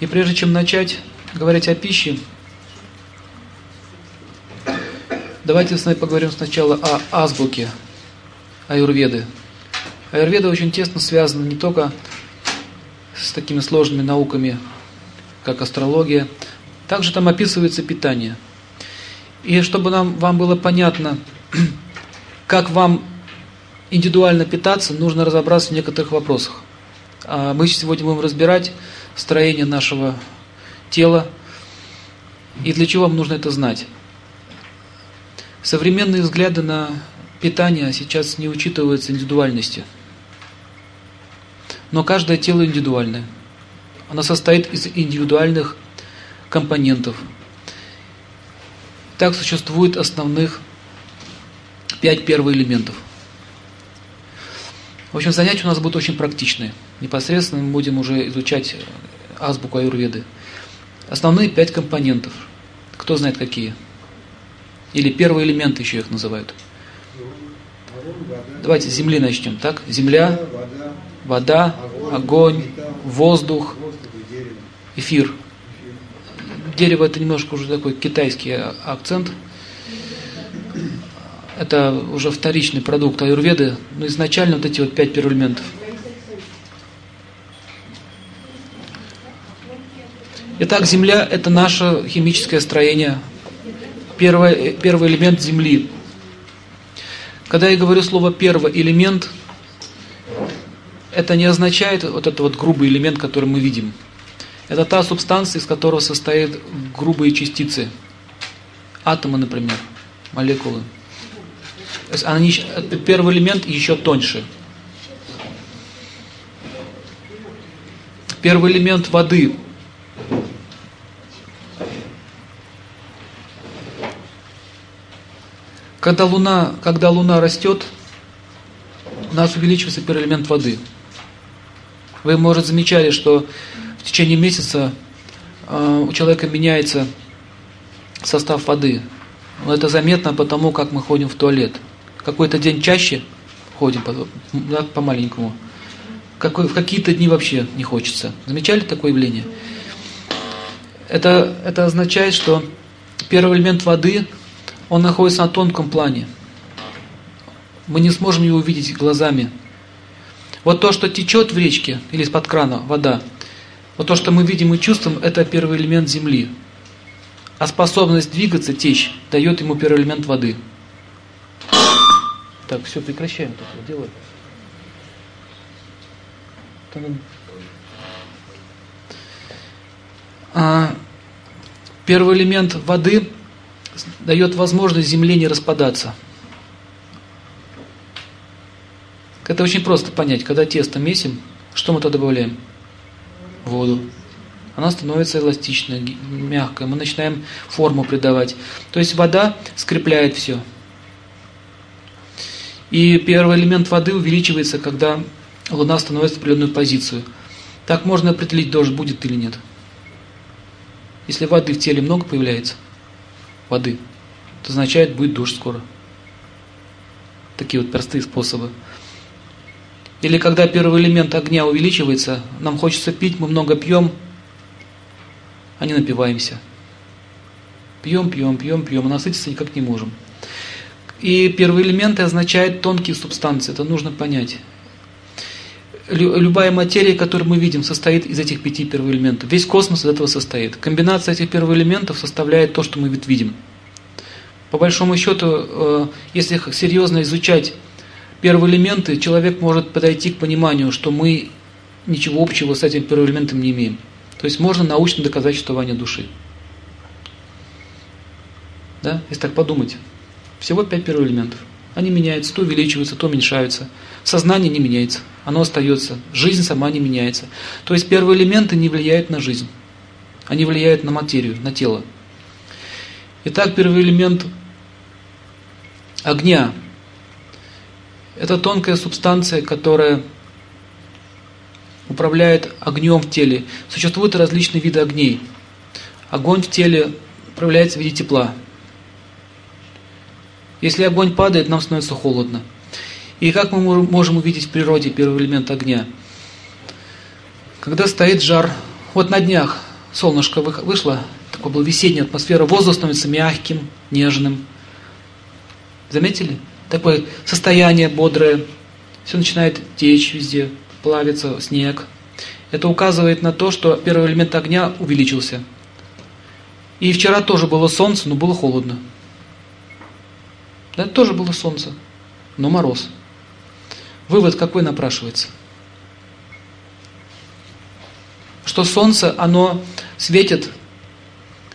И прежде чем начать говорить о пище, давайте с вами поговорим сначала о азбуке аюрведы. Аюрведа очень тесно связана не только с такими сложными науками, как астрология, также там описывается питание. И чтобы нам, вам было понятно, как вам индивидуально питаться, нужно разобраться в некоторых вопросах. А мы сегодня будем разбирать строение нашего тела и для чего вам нужно это знать. Современные взгляды на питание сейчас не учитываются индивидуальностью. Но каждое тело индивидуальное. Оно состоит из индивидуальных компонентов. Так существует основных пять первоэлементов. В общем, занятия у нас будут очень практичные. Непосредственно мы будем уже изучать азбуку аюрведы. Основные пять компонентов. Кто знает какие? Или первые элементы еще их называют. Давайте с земли начнем, так? Земля, вода, огонь, воздух, эфир. Дерево это немножко уже такой китайский акцент. Это уже вторичный продукт аюрведы, но изначально вот эти вот пять первоэлементов. Итак, Земля – это наше химическое строение, первый, первый элемент Земли. Когда я говорю слово «первый элемент», это не означает вот этот вот грубый элемент, который мы видим. Это та субстанция, из которой состоят грубые частицы. Атомы, например, молекулы. То есть они, первый элемент еще тоньше. Первый элемент воды Когда Луна, когда Луна растет, у нас увеличивается первый элемент воды. Вы, может, замечали, что в течение месяца э, у человека меняется состав воды. Но это заметно потому, как мы ходим в туалет. Какой-то день чаще ходим, да, по-маленькому. В какие-то дни вообще не хочется. Замечали такое явление? Это, это означает, что первый элемент воды он находится на тонком плане. Мы не сможем его увидеть глазами. Вот то, что течет в речке или из-под крана вода, вот то, что мы видим и чувствуем, это первый элемент земли. А способность двигаться, течь, дает ему первый элемент воды. Так, все, прекращаем это дело. А, первый элемент воды дает возможность земле не распадаться. Это очень просто понять. Когда тесто месим, что мы туда добавляем? Воду. Она становится эластичной, мягкой. Мы начинаем форму придавать. То есть вода скрепляет все. И первый элемент воды увеличивается, когда Луна становится в определенную позицию. Так можно определить, дождь будет или нет. Если воды в теле много появляется, воды, это означает, будет дождь скоро. Такие вот простые способы. Или когда первый элемент огня увеличивается, нам хочется пить, мы много пьем, а не напиваемся. Пьем, пьем, пьем, пьем, а насытиться никак не можем. И первые элементы означают тонкие субстанции, это нужно понять. Любая материя, которую мы видим, состоит из этих пяти первоэлементов. Весь космос из этого состоит. Комбинация этих первоэлементов составляет то, что мы видим. По большому счету, э, если серьезно изучать первые элементы, человек может подойти к пониманию, что мы ничего общего с этим первым элементом не имеем. То есть можно научно доказать существование души. Да? Если так подумать. Всего пять первых элементов. Они меняются, то увеличиваются, то уменьшаются. Сознание не меняется, оно остается. Жизнь сама не меняется. То есть первые элементы не влияют на жизнь. Они влияют на материю, на тело. Итак, первый элемент огня – это тонкая субстанция, которая управляет огнем в теле. Существуют различные виды огней. Огонь в теле проявляется в виде тепла. Если огонь падает, нам становится холодно. И как мы можем увидеть в природе первый элемент огня? Когда стоит жар Вот на днях солнышко вышло, такое была весенняя атмосфера, воздух становится мягким, нежным. Заметили? Такое состояние бодрое, все начинает течь везде, плавится снег. Это указывает на то, что первый элемент огня увеличился. И вчера тоже было солнце, но было холодно. Да, тоже было солнце, но мороз. Вывод какой напрашивается? Что солнце, оно светит,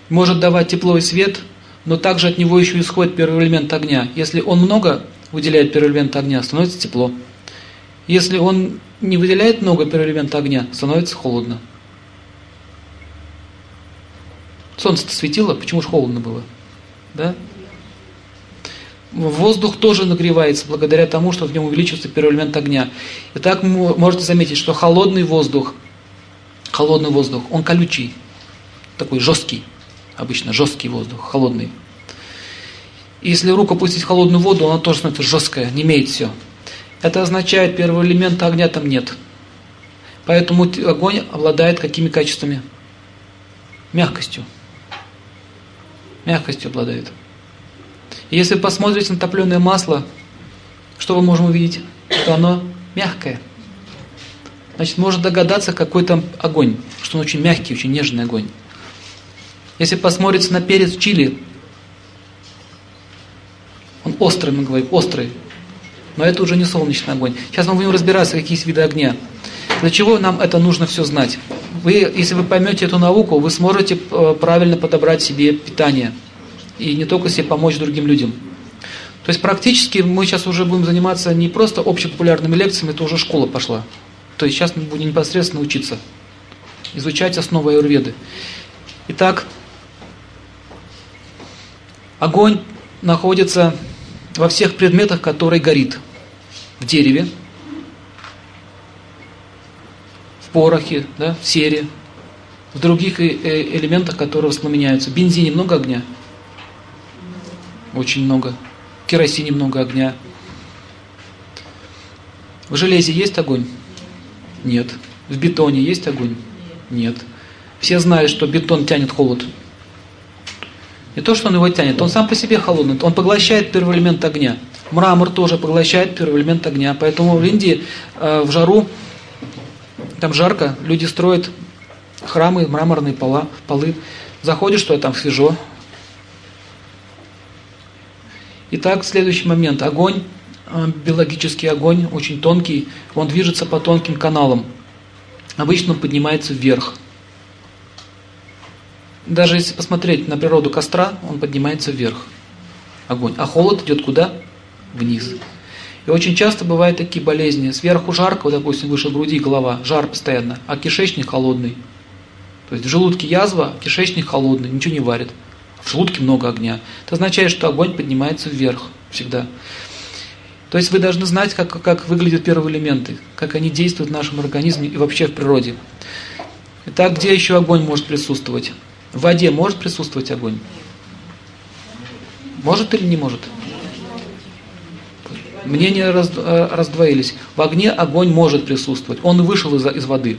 может давать тепло и свет, но также от него еще исходит первый элемент огня. Если он много выделяет первый элемент огня, становится тепло. Если он не выделяет много первого элемента огня, становится холодно. Солнце-то светило, почему же холодно было? Да? Воздух тоже нагревается благодаря тому, что в нем увеличивается первый элемент огня. И так можете заметить, что холодный воздух, холодный воздух, он колючий, такой жесткий, обычно жесткий воздух, холодный. И если руку опустить в холодную воду, она тоже становится жесткая, не имеет все. Это означает, первого элемента огня там нет. Поэтому огонь обладает какими качествами? Мягкостью. Мягкостью обладает. Если посмотрите на топленое масло, что мы можем увидеть? Что оно мягкое. Значит, можно догадаться, какой там огонь, что он очень мягкий, очень нежный огонь. Если посмотрите на перец чили, он острый, мы говорим, острый. Но это уже не солнечный огонь. Сейчас мы будем разбираться, какие есть виды огня. Для чего нам это нужно все знать? Вы, если вы поймете эту науку, вы сможете э, правильно подобрать себе питание и не только себе помочь другим людям. То есть практически мы сейчас уже будем заниматься не просто общепопулярными лекциями, это уже школа пошла. То есть сейчас мы будем непосредственно учиться, изучать основы аюрведы. Итак, огонь находится во всех предметах, которые горит. В дереве, в порохе, да, в сере, в других э, элементах, которые воспламеняются. В бензине много огня? Очень много. В керосине много огня. В железе есть огонь? Нет. В бетоне есть огонь? Нет. Все знают, что бетон тянет холод. Не то, что он его тянет, он сам по себе холодный, он поглощает первый элемент огня. Мрамор тоже поглощает первый элемент огня. Поэтому в Индии э, в жару, там жарко, люди строят храмы, мраморные пола, полы. Заходишь, что там свежо, Итак, следующий момент. Огонь, э, биологический огонь, очень тонкий, он движется по тонким каналам. Обычно он поднимается вверх. Даже если посмотреть на природу костра, он поднимается вверх. Огонь. А холод идет куда? Вниз. И очень часто бывают такие болезни. Сверху жарко, допустим, выше груди голова, жар постоянно, а кишечник холодный. То есть в желудке язва, кишечник холодный, ничего не варит в желудке много огня. Это означает, что огонь поднимается вверх всегда. То есть вы должны знать, как, как выглядят первые элементы, как они действуют в нашем организме и вообще в природе. Итак, где еще огонь может присутствовать? В воде может присутствовать огонь? Может или не может? Мнения раз, э, раздвоились. В огне огонь может присутствовать. Он вышел из, из воды.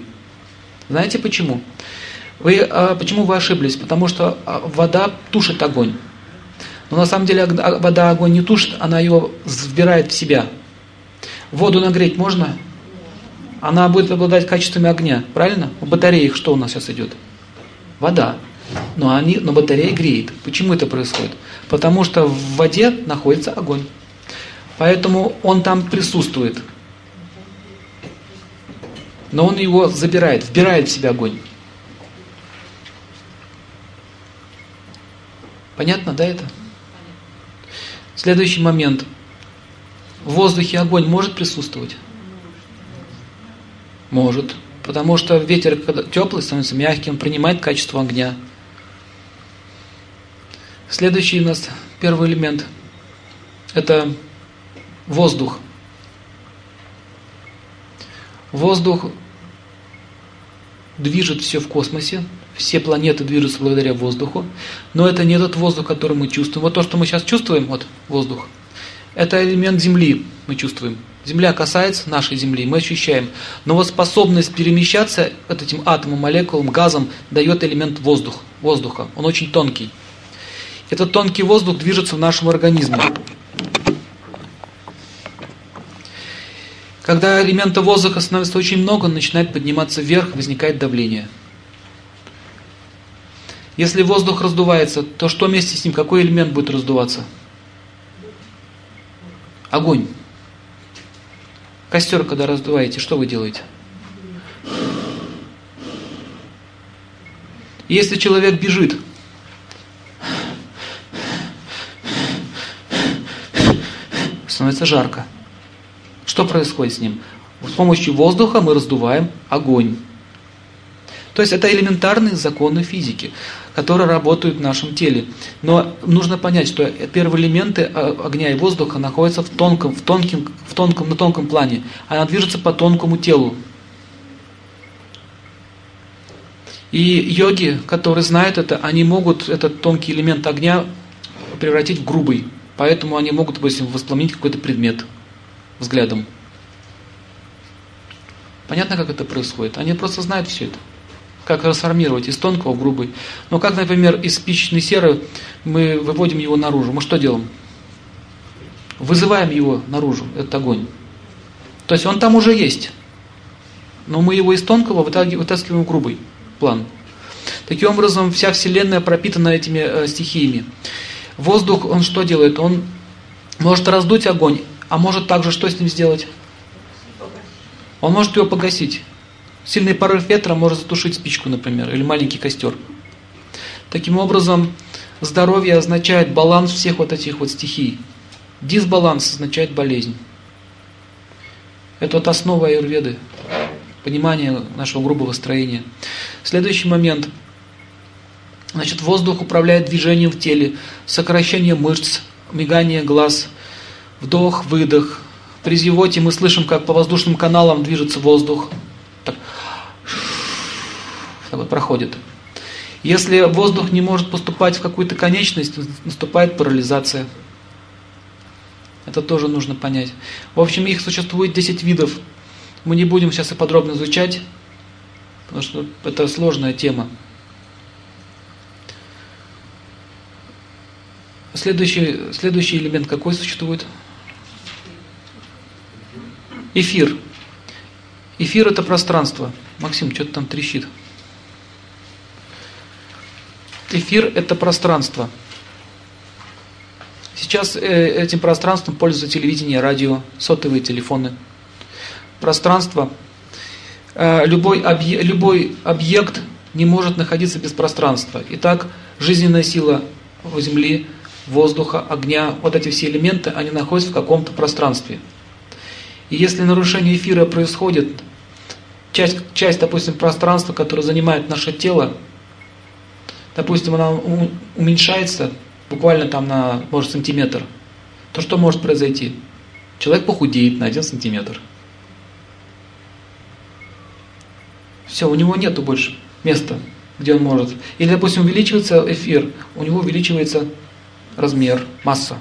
Знаете почему? Вы, а, почему вы ошиблись? Потому что а, вода тушит огонь. Но на самом деле а, вода огонь не тушит, она его вбирает в себя. Воду нагреть можно? Она будет обладать качествами огня, правильно? В батареях что у нас сейчас идет? Вода. Но, они, но батарея греет. Почему это происходит? Потому что в воде находится огонь. Поэтому он там присутствует. Но он его забирает, вбирает в себя огонь. Понятно, да, это? Следующий момент. В воздухе огонь может присутствовать? Может. Потому что ветер, когда теплый, становится мягким, принимает качество огня. Следующий у нас первый элемент – это воздух. Воздух движет все в космосе, все планеты движутся благодаря воздуху, но это не тот воздух, который мы чувствуем. Вот то, что мы сейчас чувствуем, вот воздух, Это элемент Земли, мы чувствуем. Земля касается нашей Земли, мы ощущаем. Но вот способность перемещаться вот этим атомом, молекулам, газом дает элемент воздух, воздуха. Он очень тонкий. Этот тонкий воздух движется в нашем организме. Когда элемента воздуха становится очень много, начинает подниматься вверх, возникает давление. Если воздух раздувается, то что вместе с ним, какой элемент будет раздуваться? Огонь. Костер, когда раздуваете, что вы делаете? Если человек бежит, становится жарко. Что происходит с ним? С помощью воздуха мы раздуваем огонь. То есть это элементарные законы физики, которые работают в нашем теле. Но нужно понять, что первые элементы а, огня и воздуха находятся в тонком, в тонком, в тонком, на тонком плане. Она движется по тонкому телу. И йоги, которые знают это, они могут этот тонкий элемент огня превратить в грубый. Поэтому они могут, допустим, воспламенить какой-то предмет взглядом. Понятно, как это происходит? Они просто знают все это как трансформировать из тонкого в грубый. Но как, например, из спичечной серы мы выводим его наружу, мы что делаем? Вызываем его наружу, этот огонь. То есть он там уже есть. Но мы его из тонкого вытаскиваем в грубый план. Таким образом, вся Вселенная пропитана этими э, стихиями. Воздух, он что делает? Он может раздуть огонь, а может также что с ним сделать? Он может его погасить. Сильный порыв ветра может затушить спичку, например, или маленький костер. Таким образом, здоровье означает баланс всех вот этих вот стихий. Дисбаланс означает болезнь. Это вот основа аюрведы, понимание нашего грубого строения. Следующий момент. Значит, воздух управляет движением в теле, сокращение мышц, мигание глаз, вдох, выдох. При зевоте мы слышим, как по воздушным каналам движется воздух вот проходит. Если воздух не может поступать в какую-то конечность, наступает парализация. Это тоже нужно понять. В общем, их существует 10 видов. Мы не будем сейчас и подробно изучать, потому что это сложная тема. Следующий, следующий элемент какой существует? Эфир. Эфир это пространство. Максим, что-то там трещит. Эфир – это пространство. Сейчас э, этим пространством пользуются телевидение, радио, сотовые телефоны. Пространство. Э, любой, объ, любой объект не может находиться без пространства. Итак, жизненная сила Земли, воздуха, огня, вот эти все элементы, они находятся в каком-то пространстве. И если нарушение эфира происходит, часть, часть, допустим, пространства, которое занимает наше тело, допустим, она уменьшается буквально там на, может, сантиметр, то что может произойти? Человек похудеет на один сантиметр. Все, у него нету больше места, где он может. Или, допустим, увеличивается эфир, у него увеличивается размер, масса.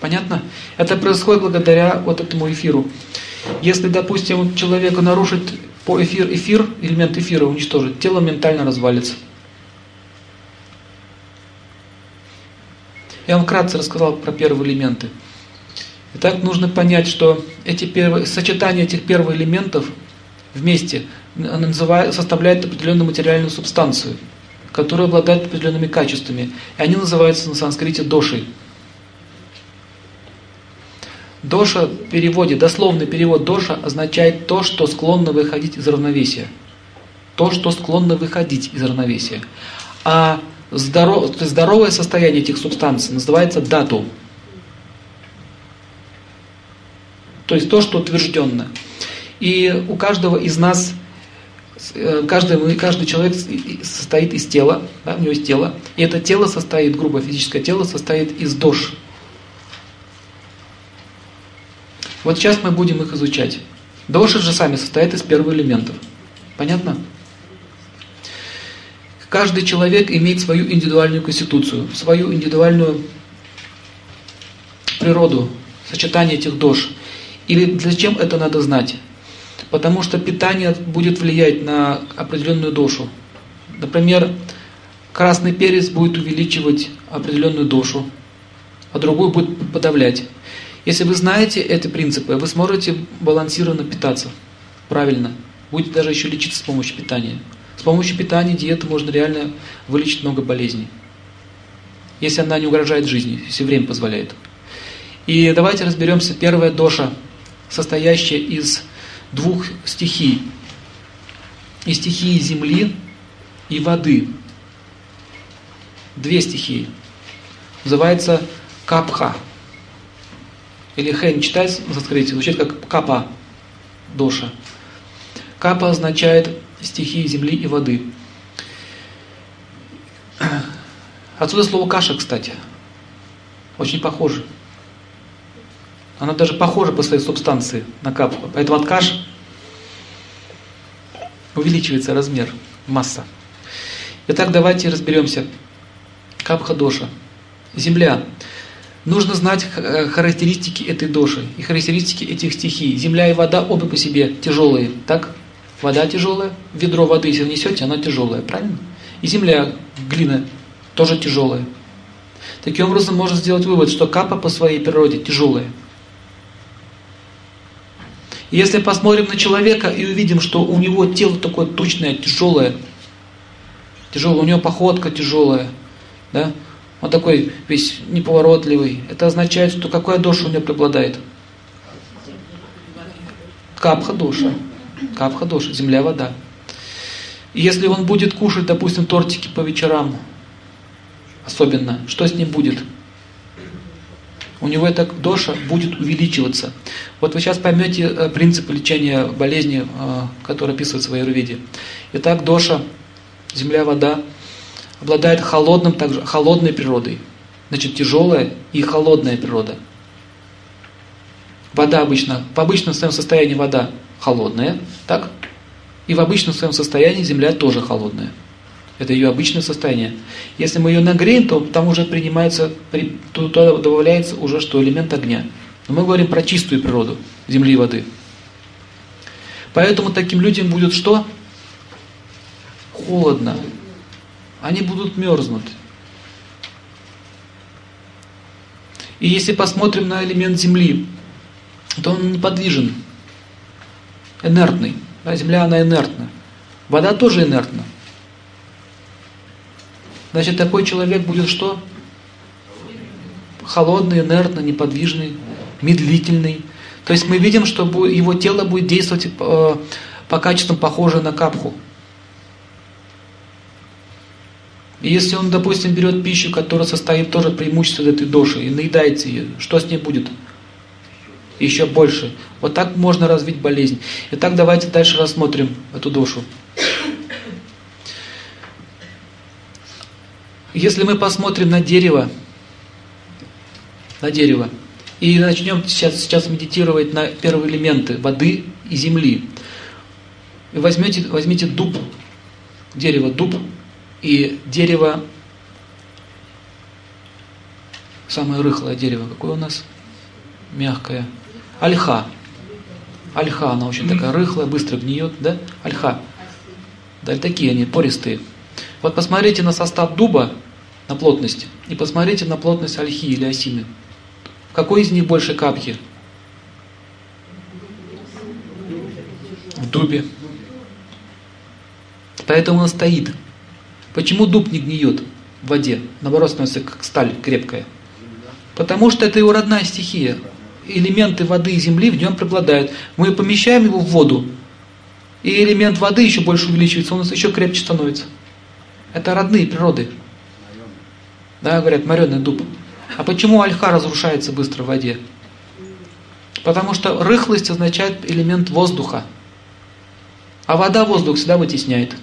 Понятно? Это происходит благодаря вот этому эфиру. Если, допустим, человека нарушить по эфир, эфир, элемент эфира уничтожить, тело ментально развалится. Я вам вкратце рассказал про первые элементы. Итак, нужно понять, что эти первые, сочетание этих первых элементов вместе называет, составляет определенную материальную субстанцию, которая обладает определенными качествами. И они называются на санскрите дошей. Доша в переводе, дословный перевод доша означает то, что склонно выходить из равновесия. То, что склонно выходить из равновесия. А здоров, здоровое состояние этих субстанций называется дату. То есть то, что утвержденно. И у каждого из нас, э, каждый, каждый человек состоит из тела, да, у него есть тело, и это тело состоит, грубо физическое тело состоит из дош, Вот сейчас мы будем их изучать. Доши же сами состоят из первых элементов. Понятно? Каждый человек имеет свою индивидуальную конституцию, свою индивидуальную природу, сочетание этих дож. Или зачем это надо знать? Потому что питание будет влиять на определенную дошу. Например, красный перец будет увеличивать определенную дошу, а другую будет подавлять. Если вы знаете эти принципы, вы сможете балансированно питаться правильно. Будете даже еще лечиться с помощью питания. С помощью питания, диеты можно реально вылечить много болезней. Если она не угрожает жизни, если время позволяет. И давайте разберемся. Первая доша, состоящая из двух стихий. Из стихии земли и воды. Две стихии. Называется капха. Или хэн читать в санскрите, звучит как капа, доша. Капа означает стихии земли и воды. Отсюда слово каша, кстати. Очень похоже. Она даже похожа по своей субстанции на капу. Поэтому от каш увеличивается размер, масса. Итак, давайте разберемся. Капха доша. Земля. Нужно знать э, характеристики этой доши и характеристики этих стихий. Земля и вода обе по себе тяжелые, так? Вода тяжелая, ведро воды, если несете, она тяжелая, правильно? И земля, глина, тоже тяжелая. Таким образом, можно сделать вывод, что капа по своей природе тяжелая. Если посмотрим на человека и увидим, что у него тело такое тучное, тяжелое, тяжелое, у него походка тяжелая, да, он такой весь неповоротливый, это означает, что какая душа у него преобладает? Капха душа. Капха душа, земля, вода. И если он будет кушать, допустим, тортики по вечерам, особенно, что с ним будет? У него эта доша будет увеличиваться. Вот вы сейчас поймете э, принцип лечения болезни, э, который описывается в Аюрведе. Итак, доша, земля, вода, обладает холодным, также холодной природой. Значит, тяжелая и холодная природа. Вода обычно, в обычном своем состоянии вода холодная, так? И в обычном своем состоянии земля тоже холодная. Это ее обычное состояние. Если мы ее нагреем, то там уже принимается, туда добавляется уже что элемент огня. Но мы говорим про чистую природу земли и воды. Поэтому таким людям будет что? Холодно. Они будут мерзнуть. И если посмотрим на элемент земли, то он неподвижен инертный. Да, земля, она инертна. Вода тоже инертна. Значит, такой человек будет что? Холодный, инертный, неподвижный, медлительный. То есть мы видим, что его тело будет действовать э, по качествам похоже на капху. И если он, допустим, берет пищу, которая состоит тоже преимущественно этой доши, и наедается ее, что с ней будет? еще больше. Вот так можно развить болезнь. Итак, давайте дальше рассмотрим эту душу. Если мы посмотрим на дерево, на дерево, и начнем сейчас, сейчас медитировать на первые элементы воды и земли, и возьмете, возьмите дуб, дерево дуб, и дерево, самое рыхлое дерево, какое у нас? Мягкое. Альха. Альха, она очень такая рыхлая, быстро гниет, да? Альха. Да, такие они, пористые. Вот посмотрите на состав дуба, на плотность, и посмотрите на плотность ольхи или осины. В какой из них больше капки? В дубе. Поэтому он стоит. Почему дуб не гниет в воде? Наоборот, становится как сталь крепкая. Потому что это его родная стихия элементы воды и земли в нем преобладают. Мы помещаем его в воду, и элемент воды еще больше увеличивается, он у нас еще крепче становится. Это родные природы. Да, говорят, мореный дуб. А почему альха разрушается быстро в воде? Потому что рыхлость означает элемент воздуха. А вода воздух всегда вытесняет.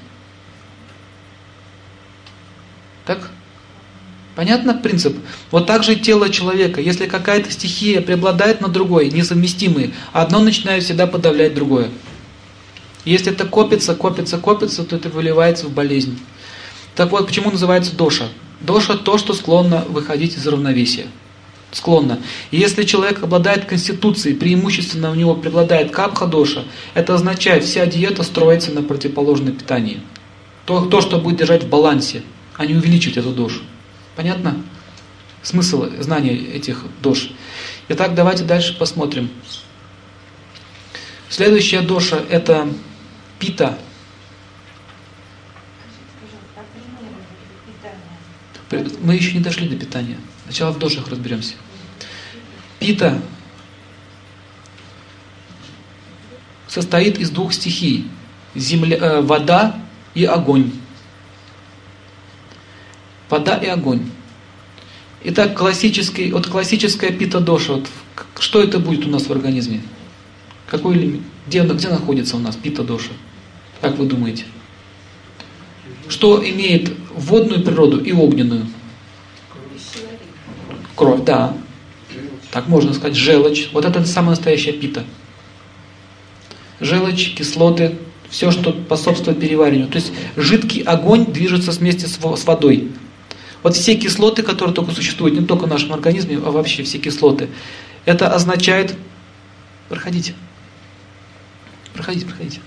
Так? Понятно принцип? Вот так же тело человека. Если какая-то стихия преобладает над другой, несовместимые, одно начинает всегда подавлять другое. Если это копится, копится, копится, то это выливается в болезнь. Так вот, почему называется доша? Доша то, что склонно выходить из равновесия. склонна. И если человек обладает конституцией, преимущественно у него преобладает капха-доша, это означает, вся диета строится на противоположное питание. То, то, что будет держать в балансе, а не увеличить эту дошу. Понятно? Смысл знания этих дош. Итак, давайте дальше посмотрим. Следующая доша это пита. Мы еще не дошли до питания. Сначала в дошах разберемся. Пита состоит из двух стихий. Земля, э, вода и огонь. Вода и огонь. Итак, классический, вот классическая пита доша, вот, что это будет у нас в организме? Какой? Где, где находится у нас пита доша? Как вы думаете? Что имеет водную природу и огненную? Кровь, да. Так можно сказать, желчь. Вот это самая настоящая пита. Желчь, кислоты, все, что способствует перевариванию. То есть жидкий огонь движется вместе с водой. Вот все кислоты, которые только существуют, не только в нашем организме, а вообще все кислоты, это означает... Проходите. Проходите, проходите.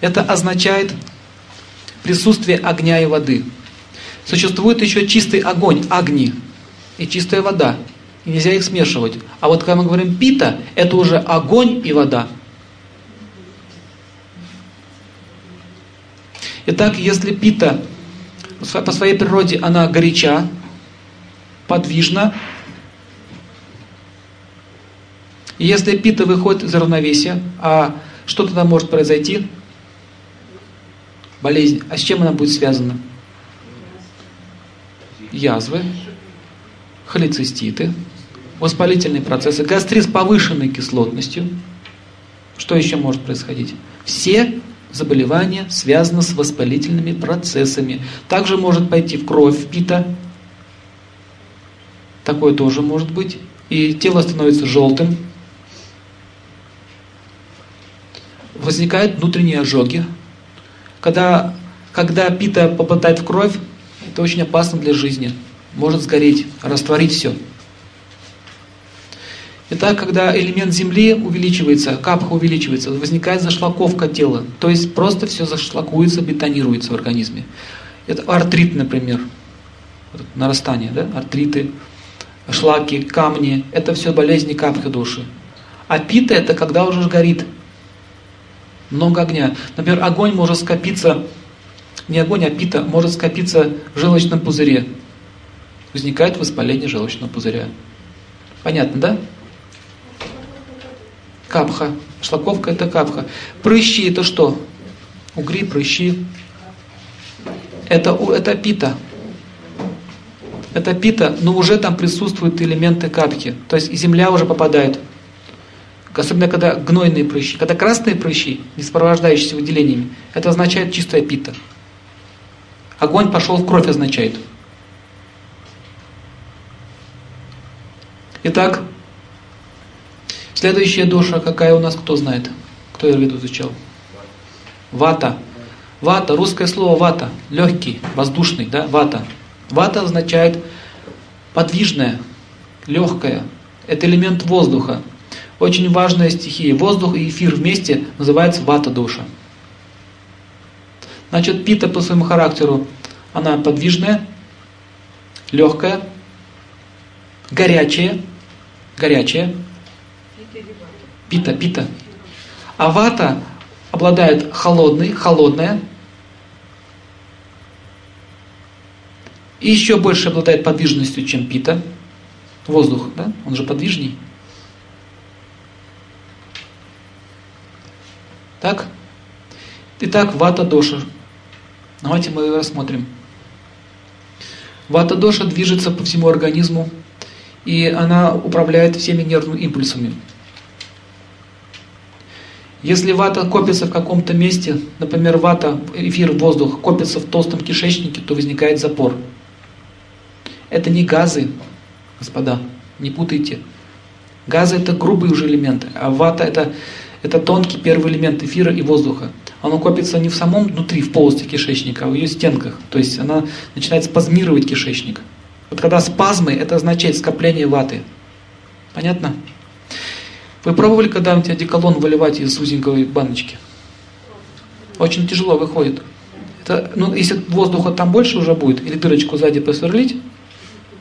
Это означает присутствие огня и воды. Существует еще чистый огонь, огни, и чистая вода. И нельзя их смешивать. А вот когда мы говорим пита, это уже огонь и вода. Итак, если пита по своей природе она горяча, подвижна, и если пита выходит из равновесия, а что тогда может произойти? Болезнь. А с чем она будет связана? Язвы, холециститы, воспалительные процессы, гастрит с повышенной кислотностью. Что еще может происходить? Все заболевание связано с воспалительными процессами. Также может пойти в кровь впита. Такое тоже может быть. И тело становится желтым. Возникают внутренние ожоги. Когда, когда пита попадает в кровь, это очень опасно для жизни. Может сгореть, растворить все. Итак, когда элемент Земли увеличивается, капха увеличивается, возникает зашлаковка тела. То есть просто все зашлакуется, бетонируется в организме. Это артрит, например. нарастание, да? артриты, шлаки, камни. Это все болезни капхи души. А пита это когда уже горит. Много огня. Например, огонь может скопиться, не огонь, а пита может скопиться в желчном пузыре. Возникает воспаление желчного пузыря. Понятно, да? Капха. Шлаковка это капха. Прыщи это что? Угри, прыщи. Это, это пита. Это пита, но уже там присутствуют элементы капхи. То есть земля уже попадает. Особенно когда гнойные прыщи. Когда красные прыщи, не сопровождающиеся выделениями, это означает чистая пита. Огонь пошел в кровь означает. Итак, Следующая душа, какая у нас, кто знает? Кто Ирвиду изучал? Вата. Вата, русское слово вата, легкий, воздушный, да, вата. Вата означает подвижная, легкая. Это элемент воздуха. Очень важная стихия. Воздух и эфир вместе называется вата душа. Значит, пита по своему характеру, она подвижная, легкая, горячая, горячая, Пита, пита. А вата обладает холодной, холодная. И еще больше обладает подвижностью, чем пита. Воздух, да? Он же подвижней. Так? Итак, вата доша. Давайте мы ее рассмотрим. Вата доша движется по всему организму, и она управляет всеми нервными импульсами. Если вата копится в каком-то месте, например, вата, эфир, воздух копится в толстом кишечнике, то возникает запор. Это не газы, господа, не путайте. Газы это грубые уже элементы, а вата это, это тонкий первый элемент эфира и воздуха. Оно копится не в самом внутри, в полости кишечника, а в ее стенках. То есть она начинает спазмировать кишечник. Вот когда спазмы, это означает скопление ваты. Понятно? Вы пробовали когда-нибудь одеколон выливать из узенькой баночки? Очень тяжело выходит. Это, ну, если воздуха там больше уже будет, или дырочку сзади посверлить,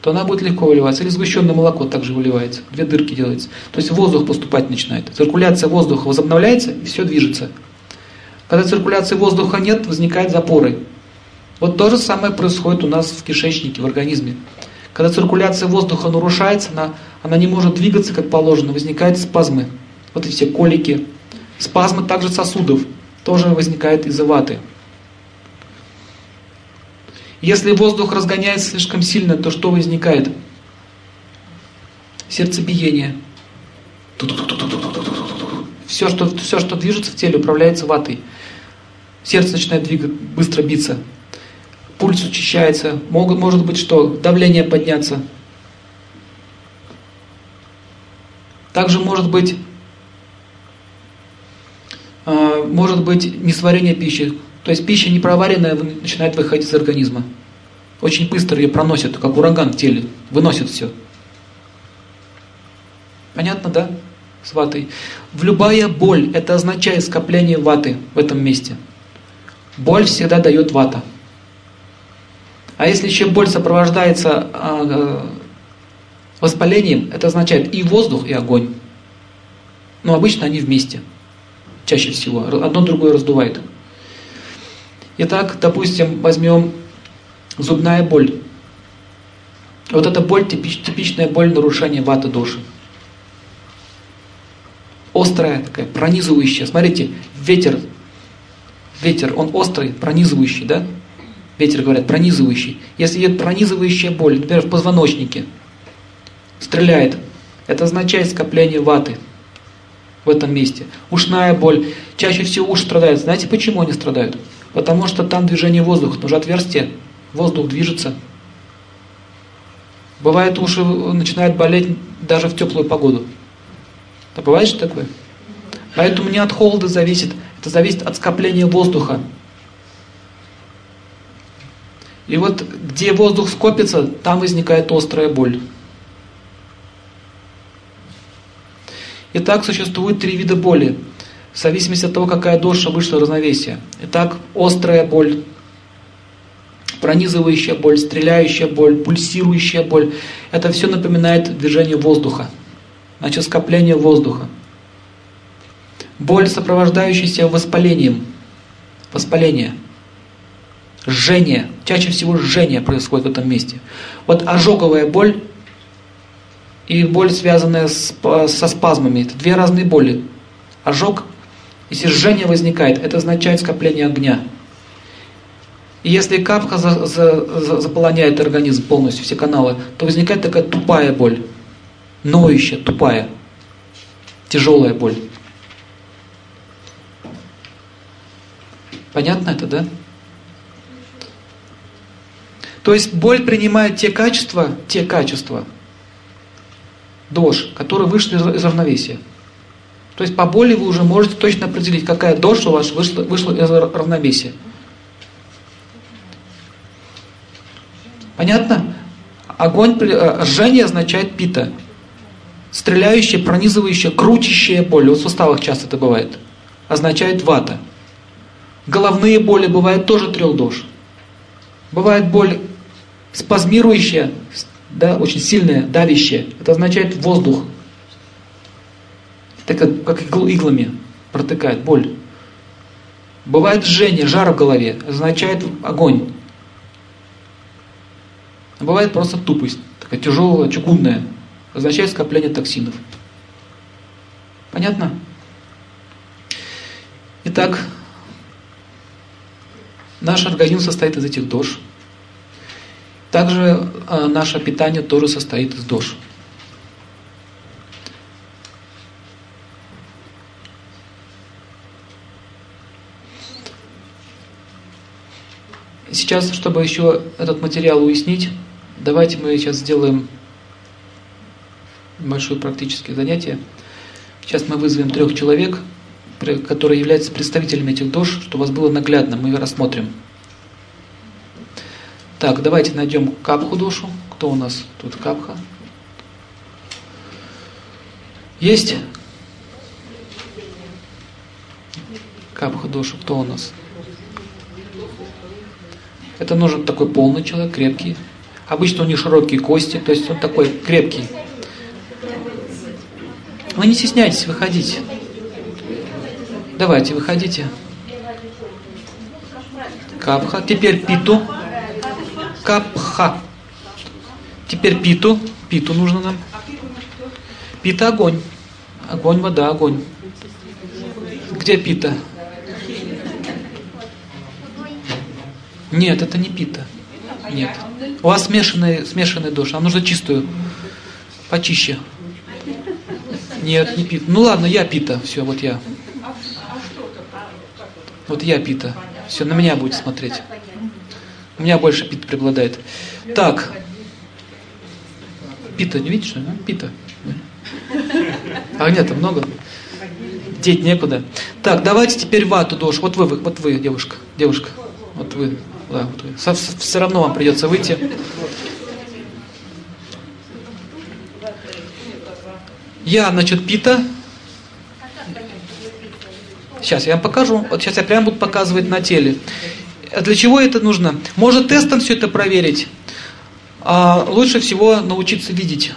то она будет легко выливаться. Или сгущенное молоко также выливается. Две дырки делается. То есть воздух поступать начинает. Циркуляция воздуха возобновляется, и все движется. Когда циркуляции воздуха нет, возникают запоры. Вот то же самое происходит у нас в кишечнике, в организме. Когда циркуляция воздуха нарушается, она, она не может двигаться как положено, возникают спазмы. Вот эти все колики. Спазмы также сосудов тоже возникают из-за ваты. Если воздух разгоняется слишком сильно, то что возникает? Сердцебиение. Все что, все, что движется в теле, управляется ватой. Сердце начинает двигать, быстро биться пульс учащается, могут, может быть что, давление подняться. Также может быть, э, может быть несварение пищи. То есть пища непроваренная начинает выходить из организма. Очень быстро ее проносит, как ураган в теле, выносит все. Понятно, да? С ватой. В любая боль, это означает скопление ваты в этом месте. Боль всегда дает вата. А если еще боль сопровождается а, воспалением, это означает и воздух, и огонь. Но обычно они вместе. Чаще всего. Одно другое раздувает. Итак, допустим, возьмем зубная боль. Вот эта боль, типич, типичная боль нарушения ваты души. Острая такая, пронизывающая. Смотрите, ветер, ветер, он острый, пронизывающий, да? ветер, говорят, пронизывающий. Если идет пронизывающая боль, например, в позвоночнике, стреляет, это означает скопление ваты в этом месте. Ушная боль. Чаще всего уши страдают. Знаете, почему они страдают? Потому что там движение воздуха, там же отверстие, воздух движется. Бывает, уши начинают болеть даже в теплую погоду. Да бывает же такое? Поэтому не от холода зависит, это зависит от скопления воздуха. И вот где воздух скопится, там возникает острая боль. Итак, существует три вида боли, в зависимости от того, какая доша вышла равновесие. Итак, острая боль, пронизывающая боль, стреляющая боль, пульсирующая боль. Это все напоминает движение воздуха, значит скопление воздуха. Боль, сопровождающаяся воспалением, воспаление – Жжение. Чаще всего жжение происходит в этом месте. Вот ожоговая боль и боль, связанная с, со спазмами, это две разные боли. Ожог, если жжение возникает, это означает скопление огня. И если капха за, за, за, заполоняет организм полностью, все каналы, то возникает такая тупая боль. Ноющая, тупая. Тяжелая боль. Понятно это, да? То есть боль принимает те качества, те качества, дож, которые вышли из равновесия. То есть по боли вы уже можете точно определить, какая дождь у вас вышла, вышла из равновесия. Понятно? Огонь, э, жжение означает пита. Стреляющая, пронизывающая, крутящая боль. Вот в суставах часто это бывает. Означает вата. Головные боли бывают тоже трех дож. Бывает боль спазмирующая, да, очень сильная, давящая. Это означает воздух. Это как, как иглами протыкает боль. Бывает жжение, жар в голове, означает огонь. Бывает просто тупость, такая тяжелая, чугунная, означает скопление токсинов. Понятно? Итак, наш организм состоит из этих дож. Также э, наше питание тоже состоит из дож. Сейчас, чтобы еще этот материал уяснить, давайте мы сейчас сделаем большое практическое занятие. Сейчас мы вызовем трех человек, которые являются представителями этих дож, чтобы у вас было наглядно, мы рассмотрим. Так, давайте найдем капху душу, Кто у нас тут капха? Есть? Капха дошу, кто у нас? Это нужен такой полный человек, крепкий. Обычно у них широкие кости, то есть он такой крепкий. Вы не стесняйтесь, выходите. Давайте, выходите. Капха. Теперь питу. Капха. Теперь питу. Питу нужно нам. Пита огонь. Огонь, вода, огонь. Где пита? Нет, это не пита. Нет. У вас смешанная, смешанная душа. Нам нужно чистую. Почище. Нет, не пита. Ну ладно, я пита. Все, вот я. Вот я пита. Все, на меня будет смотреть. У меня больше пита преобладает. Так. Пита, не видишь? А? Пита. Огня-то много. Деть некуда. Так, давайте теперь вату дождь. Вот вы, вот вы, девушка. Девушка. Вот вы. Да, вот вы. Со, все равно вам придется выйти. Я, значит, пита. Сейчас я вам покажу. Вот сейчас я прямо буду показывать на теле. А для чего это нужно? Может тестом все это проверить. А лучше всего научиться видеть.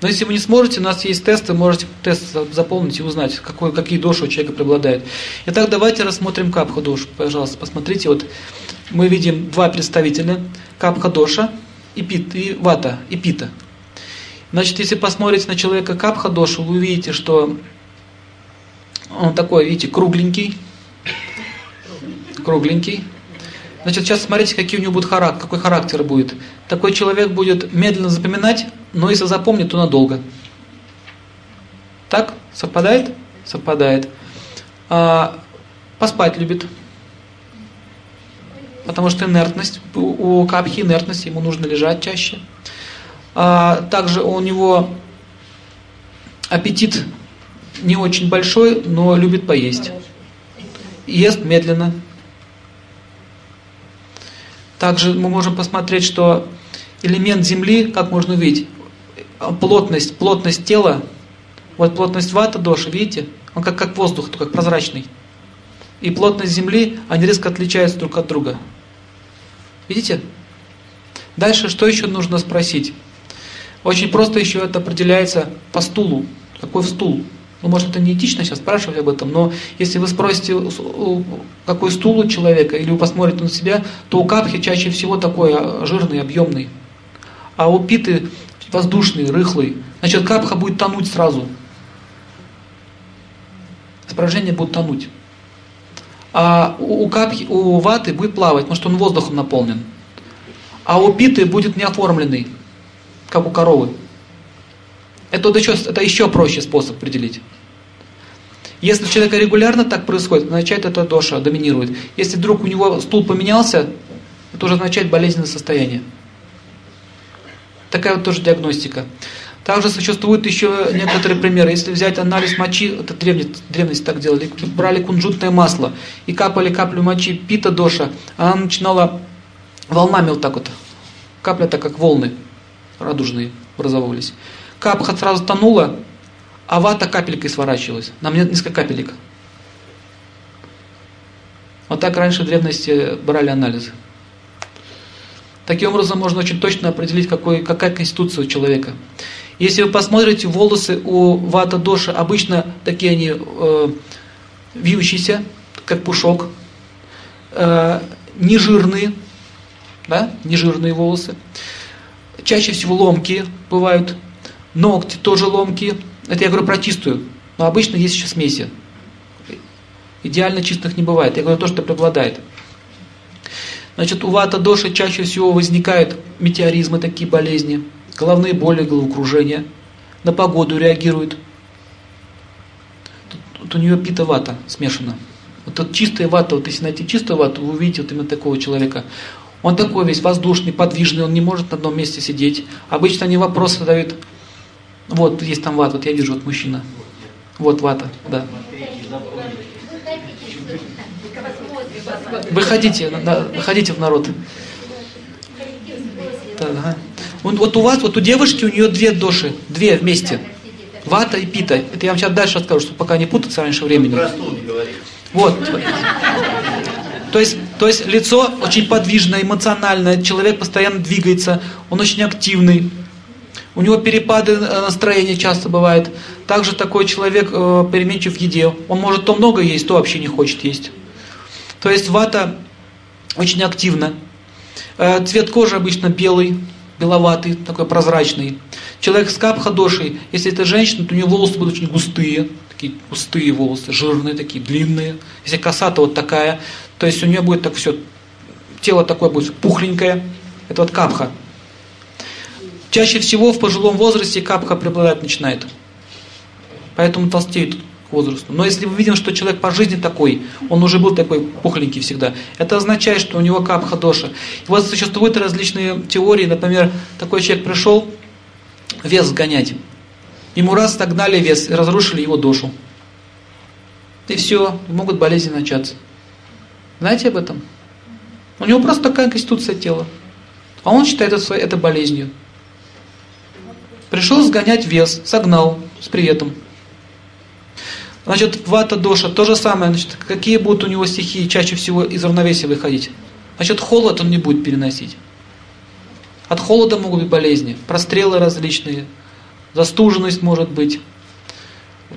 Но если вы не сможете, у нас есть тесты, можете тест заполнить и узнать, какой, какие души у человека преобладают. Итак, давайте рассмотрим капха душ. Пожалуйста, посмотрите, вот мы видим два представителя, капха доша и, пит, и вата, и пита. Значит, если посмотрите на человека капха дошу, вы увидите, что он такой, видите, кругленький, кругленький. Значит, сейчас смотрите, какие у него будут характер, какой характер будет. Такой человек будет медленно запоминать, но если запомнит, то надолго. Так? Совпадает? Совпадает. А, поспать любит. Потому что инертность, у капхи инертность, ему нужно лежать чаще. А, также у него аппетит не очень большой, но любит поесть. Ест медленно. Также мы можем посмотреть, что элемент Земли, как можно увидеть, плотность, плотность тела, вот плотность вата доши, видите, он как, как воздух, как прозрачный. И плотность Земли, они резко отличаются друг от друга. Видите? Дальше, что еще нужно спросить? Очень просто еще это определяется по стулу. Какой стул? Ну, может, это не этично сейчас спрашивать об этом, но если вы спросите, какой стул у человека, или вы посмотрите на себя, то у капхи чаще всего такой а, жирный, объемный. А у питы воздушный, рыхлый. Значит, капха будет тонуть сразу. Испражнение будет тонуть. А у, капхи, у ваты будет плавать, потому что он воздухом наполнен. А у питы будет неоформленный, как у коровы. Это, еще, это еще проще способ определить. Если у человека регулярно так происходит, означает это доша доминирует. Если вдруг у него стул поменялся, это уже означает болезненное состояние. Такая вот тоже диагностика. Также существуют еще некоторые примеры. Если взять анализ мочи, это древность, древность так делали, брали кунжутное масло и капали каплю мочи пита доша, она начинала волнами вот так вот. Капля-то как волны радужные образовывались. Капха сразу тонула, а вата капелькой сворачивалась. Нам нет несколько капелек. Вот так раньше в древности брали анализы. Таким образом можно очень точно определить, какой, какая конституция у человека. Если вы посмотрите, волосы у вата доши обычно такие они э, вьющиеся, как пушок, э, нежирные, да, нежирные волосы. Чаще всего ломкие бывают, Ногти тоже ломкие. Это я говорю про чистую. Но обычно есть еще смеси. Идеально чистых не бывает. Я говорю то, что преобладает. Значит, у вата доши чаще всего возникают метеоризмы, такие болезни, головные боли, головокружение, на погоду реагируют. Тут, тут у нее пита вата смешана. Вот тут чистая вата, вот если найти чистую вату, вы увидите вот именно такого человека. Он такой весь воздушный, подвижный, он не может на одном месте сидеть. Обычно они вопросы задают, вот, есть там вата, вот я вижу, вот мужчина. Вот вата, да. Выходите, выходите в народ. Да, ага. Вот у вас, вот у девушки, у нее две доши, две вместе. Вата и пита. Это я вам сейчас дальше расскажу, чтобы пока не путаться раньше времени. Вот. То есть, то есть лицо очень подвижное, эмоциональное, человек постоянно двигается, он очень активный. У него перепады э, настроения часто бывают. Также такой человек э, переменчив в еде. Он может то много есть, то вообще не хочет есть. То есть вата очень активна. Э, цвет кожи обычно белый, беловатый, такой прозрачный. Человек с капхадошей, если это женщина, то у нее волосы будут очень густые, такие густые волосы, жирные такие, длинные. Если коса, вот такая. То есть у нее будет так все, тело такое будет пухленькое. Это вот капха. Чаще всего в пожилом возрасте капха преобладать начинает. Поэтому толстеют к возрасту. Но если мы видим, что человек по жизни такой, он уже был такой пухленький всегда, это означает, что у него капха доша. И вот существуют различные теории, например, такой человек пришел вес сгонять. Ему раз согнали вес и разрушили его душу. И все, могут болезни начаться. Знаете об этом? У него просто такая конституция тела. А он считает это, это болезнью. Пришел сгонять вес, согнал с приветом. Значит, вата доша, то же самое. Значит, какие будут у него стихии чаще всего из равновесия выходить? Значит, холод он не будет переносить. От холода могут быть болезни, прострелы различные, застуженность может быть.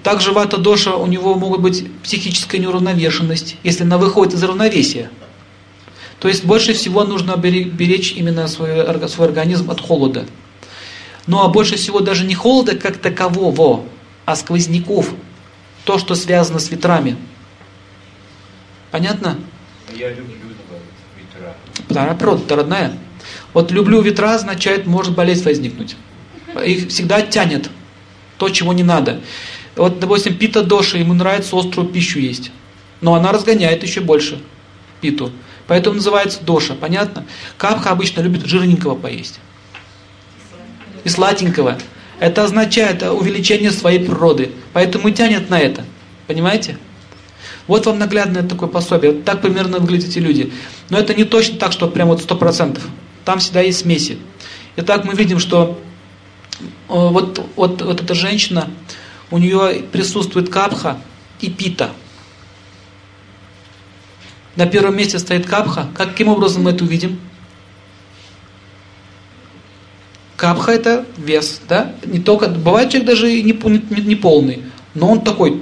Также вата доша, у него могут быть психическая неуравновешенность, если она выходит из равновесия. То есть больше всего нужно беречь именно свой, свой организм от холода. Ну а больше всего даже не холода как такового, а сквозняков. То, что связано с ветрами. Понятно? Я люблю ветра. Да, природа родная. Вот люблю ветра означает, может болезнь возникнуть. Их всегда тянет то, чего не надо. Вот, допустим, пита доши, ему нравится острую пищу есть. Но она разгоняет еще больше питу. Поэтому называется доша, понятно? Капха обычно любит жирненького поесть и сладенького. Это означает увеличение своей природы. Поэтому и тянет на это. Понимаете? Вот вам наглядное такое пособие. Вот так примерно выглядят эти люди. Но это не точно так, что прям вот сто процентов. Там всегда есть смеси. Итак, мы видим, что э, вот, вот, вот эта женщина, у нее присутствует капха и пита. На первом месте стоит капха. Каким образом мы это увидим? Капха это вес, да? Не только, бывает человек даже и не, не, не полный, но он такой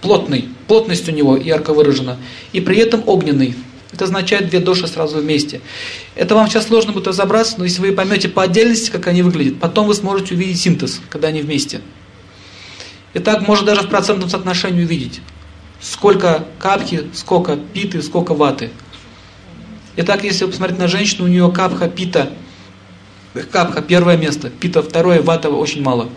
плотный, плотность у него ярко выражена, и при этом огненный. Это означает две души сразу вместе. Это вам сейчас сложно будет разобраться, но если вы поймете по отдельности, как они выглядят, потом вы сможете увидеть синтез, когда они вместе. Итак, можно даже в процентном соотношении увидеть, сколько капхи, сколько питы, сколько ваты. Итак, если вы посмотрите на женщину, у нее капха, пита – Капха первое место, пита второе, вата очень мало.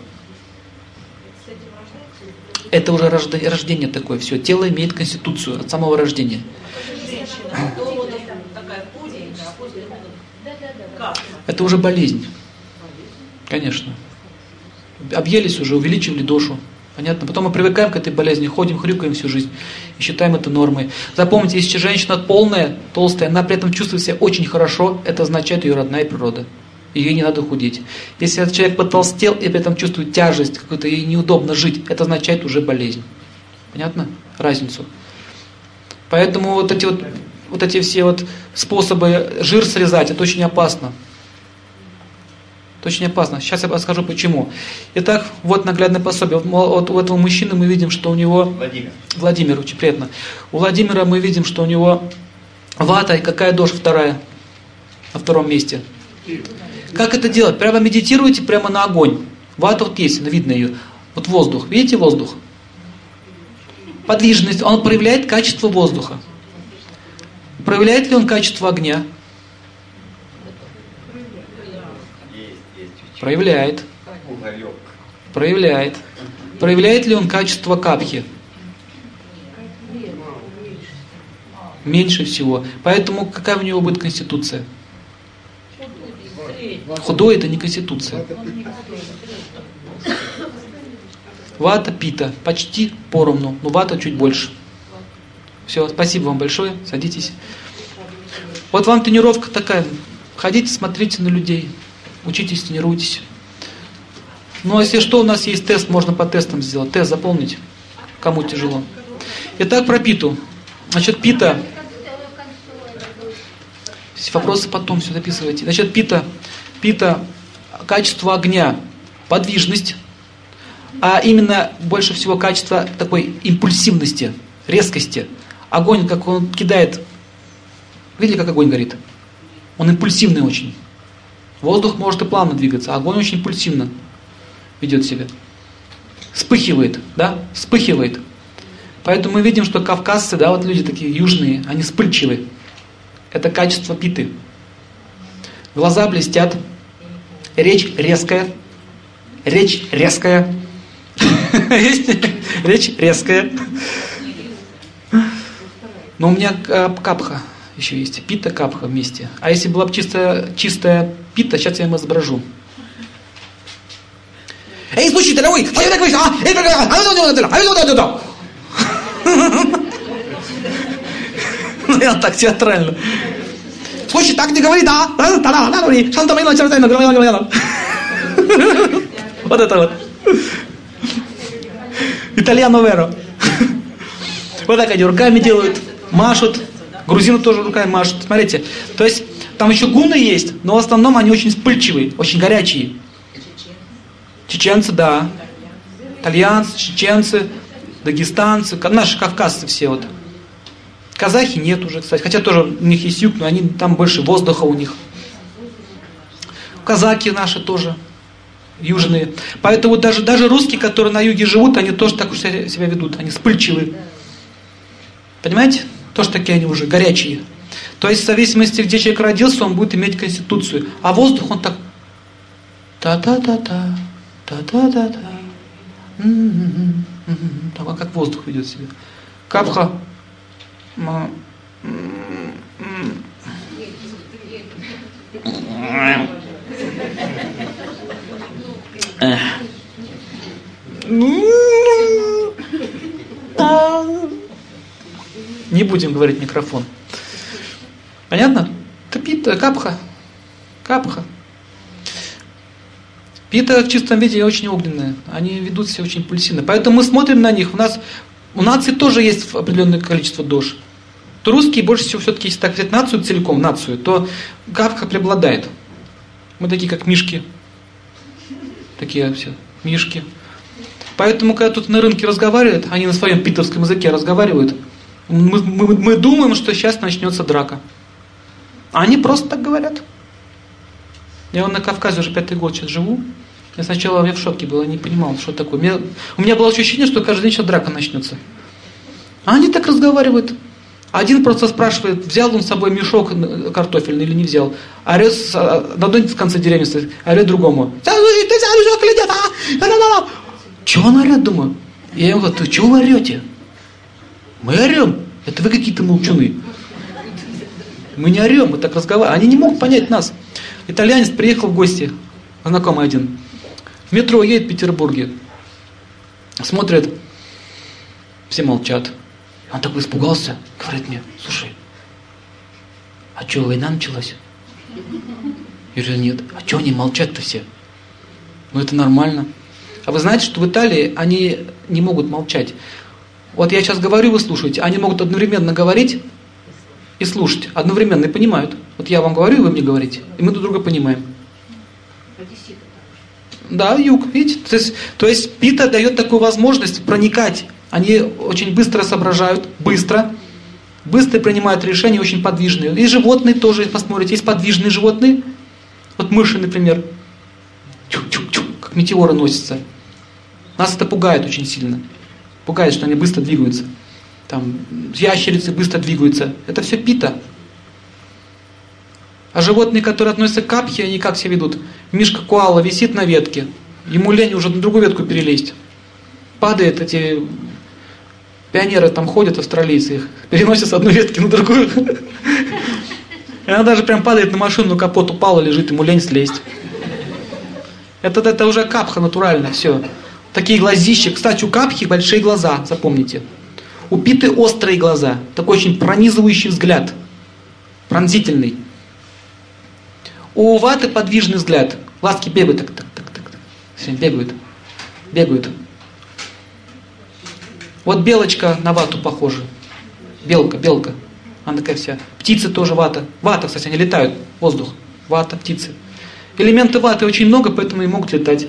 Это уже рождение такое, все. Тело имеет конституцию от самого рождения. Это уже болезнь. Конечно. Объелись уже, увеличивали душу. Понятно? Потом мы привыкаем к этой болезни, ходим, хрюкаем всю жизнь и считаем это нормой. Запомните, если женщина полная, толстая, она при этом чувствует себя очень хорошо, это означает ее родная природа ее не надо худеть. Если этот человек потолстел и при этом чувствует тяжесть, какую-то ей неудобно жить, это означает уже болезнь. Понятно? Разницу. Поэтому вот эти вот, вот эти все вот способы жир срезать, это очень опасно. Это очень опасно. Сейчас я расскажу почему. Итак, вот наглядное пособие. Вот у этого мужчины мы видим, что у него... Владимир. Владимир, очень приятно. У Владимира мы видим, что у него вата и какая дождь вторая на втором месте. Как это делать? Прямо медитируйте прямо на огонь. Вата вот есть, видно ее. Вот воздух. Видите воздух? Подвижность. Он проявляет качество воздуха. Проявляет ли он качество огня? Проявляет. Проявляет. Проявляет ли он качество капхи? Меньше всего. Поэтому какая у него будет конституция? Худой это не конституция. Вата пита почти поровну, но вата чуть больше. Все, спасибо вам большое, садитесь. Вот вам тренировка такая. Ходите, смотрите на людей. Учитесь, тренируйтесь. Ну, а если что, у нас есть тест, можно по тестам сделать. Тест заполнить, кому тяжело. Итак, про питу. Значит, пита. Вопросы потом все записывайте. Значит, пита. Пита, качество огня, подвижность, а именно больше всего качество такой импульсивности, резкости. Огонь, как он кидает. Видели, как огонь горит? Он импульсивный очень. Воздух может и плавно двигаться, а огонь очень импульсивно ведет себя. Вспыхивает, да? Вспыхивает. Поэтому мы видим, что кавказцы, да, вот люди такие южные, они вспыльчивые. Это качество питы. Глаза блестят, речь резкая, речь резкая, речь резкая. Но у меня капха еще есть, пита капха вместе. А если была бы чистая, чистая пита, сейчас я им изображу. Эй, слушай, дорогой, а я так говорю, а, эй, а, ну, я так театрально. Слушай, так не говори, да? Вот это вот. Итальяно веро. Вот так они руками делают, машут. Грузины тоже руками машут. Смотрите, то есть там еще гуны есть, но в основном они очень вспыльчивые, очень горячие. Чеченцы, да. Итальянцы, чеченцы, дагестанцы, наши кавказцы все вот. Казахи нет уже, кстати. Хотя тоже у них есть юг, но они там больше воздуха у них. Казаки наши тоже южные. Поэтому даже, даже русские, которые на юге живут, они тоже так себя ведут. Они вспыльчивые. Понимаете? Тоже такие они уже горячие. То есть в зависимости, где человек родился, он будет иметь конституцию. А воздух он так та-та-та-та, та-та-та-та. Так, а как воздух ведет себя. Капха. Не будем говорить микрофон. Понятно? Это пита, капха. Капха. Пита в чистом виде очень огненные. Они ведут себя очень импульсивно. Поэтому мы смотрим на них. У нас у нации тоже есть определенное количество дож. То русские больше всего все-таки, если так взять нацию целиком, нацию, то капха преобладает. Мы такие, как мишки. Такие все, мишки. Поэтому, когда тут на рынке разговаривают, они на своем питерском языке разговаривают, мы, мы, мы думаем, что сейчас начнется драка. А они просто так говорят. Я вот на Кавказе уже пятый год сейчас живу. Я сначала я в шоке был, я не понимал, что такое. Меня, у меня было ощущение, что каждый день сейчас драка начнется. А они так разговаривают. Один просто спрашивает, взял он с собой мешок картофельный или не взял. А орет на одной конце деревни стоит, а орет другому. Ты взял мешок или нет? А? Чего он орет, думаю? Я ему говорю, ты чего вы орете? Мы орем. Это вы какие-то молчуны. Мы не орем, мы так разговариваем. Они не могут понять нас. Итальянец приехал в гости, знакомый один. В метро едет в Петербурге. Смотрит, все молчат. Он такой испугался, говорит мне, слушай, а что, война началась? Я говорю, нет. А что они молчат-то все? Ну это нормально. А вы знаете, что в Италии они не могут молчать. Вот я сейчас говорю, вы слушаете. Они могут одновременно говорить и слушать. Одновременно и понимают. Вот я вам говорю, и вы мне говорите. И мы друг друга понимаем. Да, юг, видите? То есть, то есть Пита дает такую возможность проникать. Они очень быстро соображают, быстро, быстро принимают решения, очень подвижные. И животные тоже, посмотрите, есть подвижные животные. Вот мыши, например. Чук-чук-чук, как метеоры носятся. Нас это пугает очень сильно. Пугает, что они быстро двигаются. Там ящерицы быстро двигаются. Это все пита. А животные, которые относятся к капхе, они как себя ведут? Мишка куала висит на ветке, ему лень уже на другую ветку перелезть. Падает эти пионеры там ходят, австралийцы их, переносят с одной ветки на другую. И она даже прям падает на машину, капот упала, лежит, ему лень слезть. Это, это уже капха натурально, все. Такие глазища. Кстати, у капхи большие глаза, запомните. У питы острые глаза. Такой очень пронизывающий взгляд. Пронзительный. У ваты подвижный взгляд. Глазки бегают, так, так, так, так. Все бегают. Бегают. Вот белочка на вату похожа. Белка, белка. Она такая вся. Птицы тоже вата. Вата, кстати, они летают. Воздух. Вата, птицы. Элементы ваты очень много, поэтому и могут летать.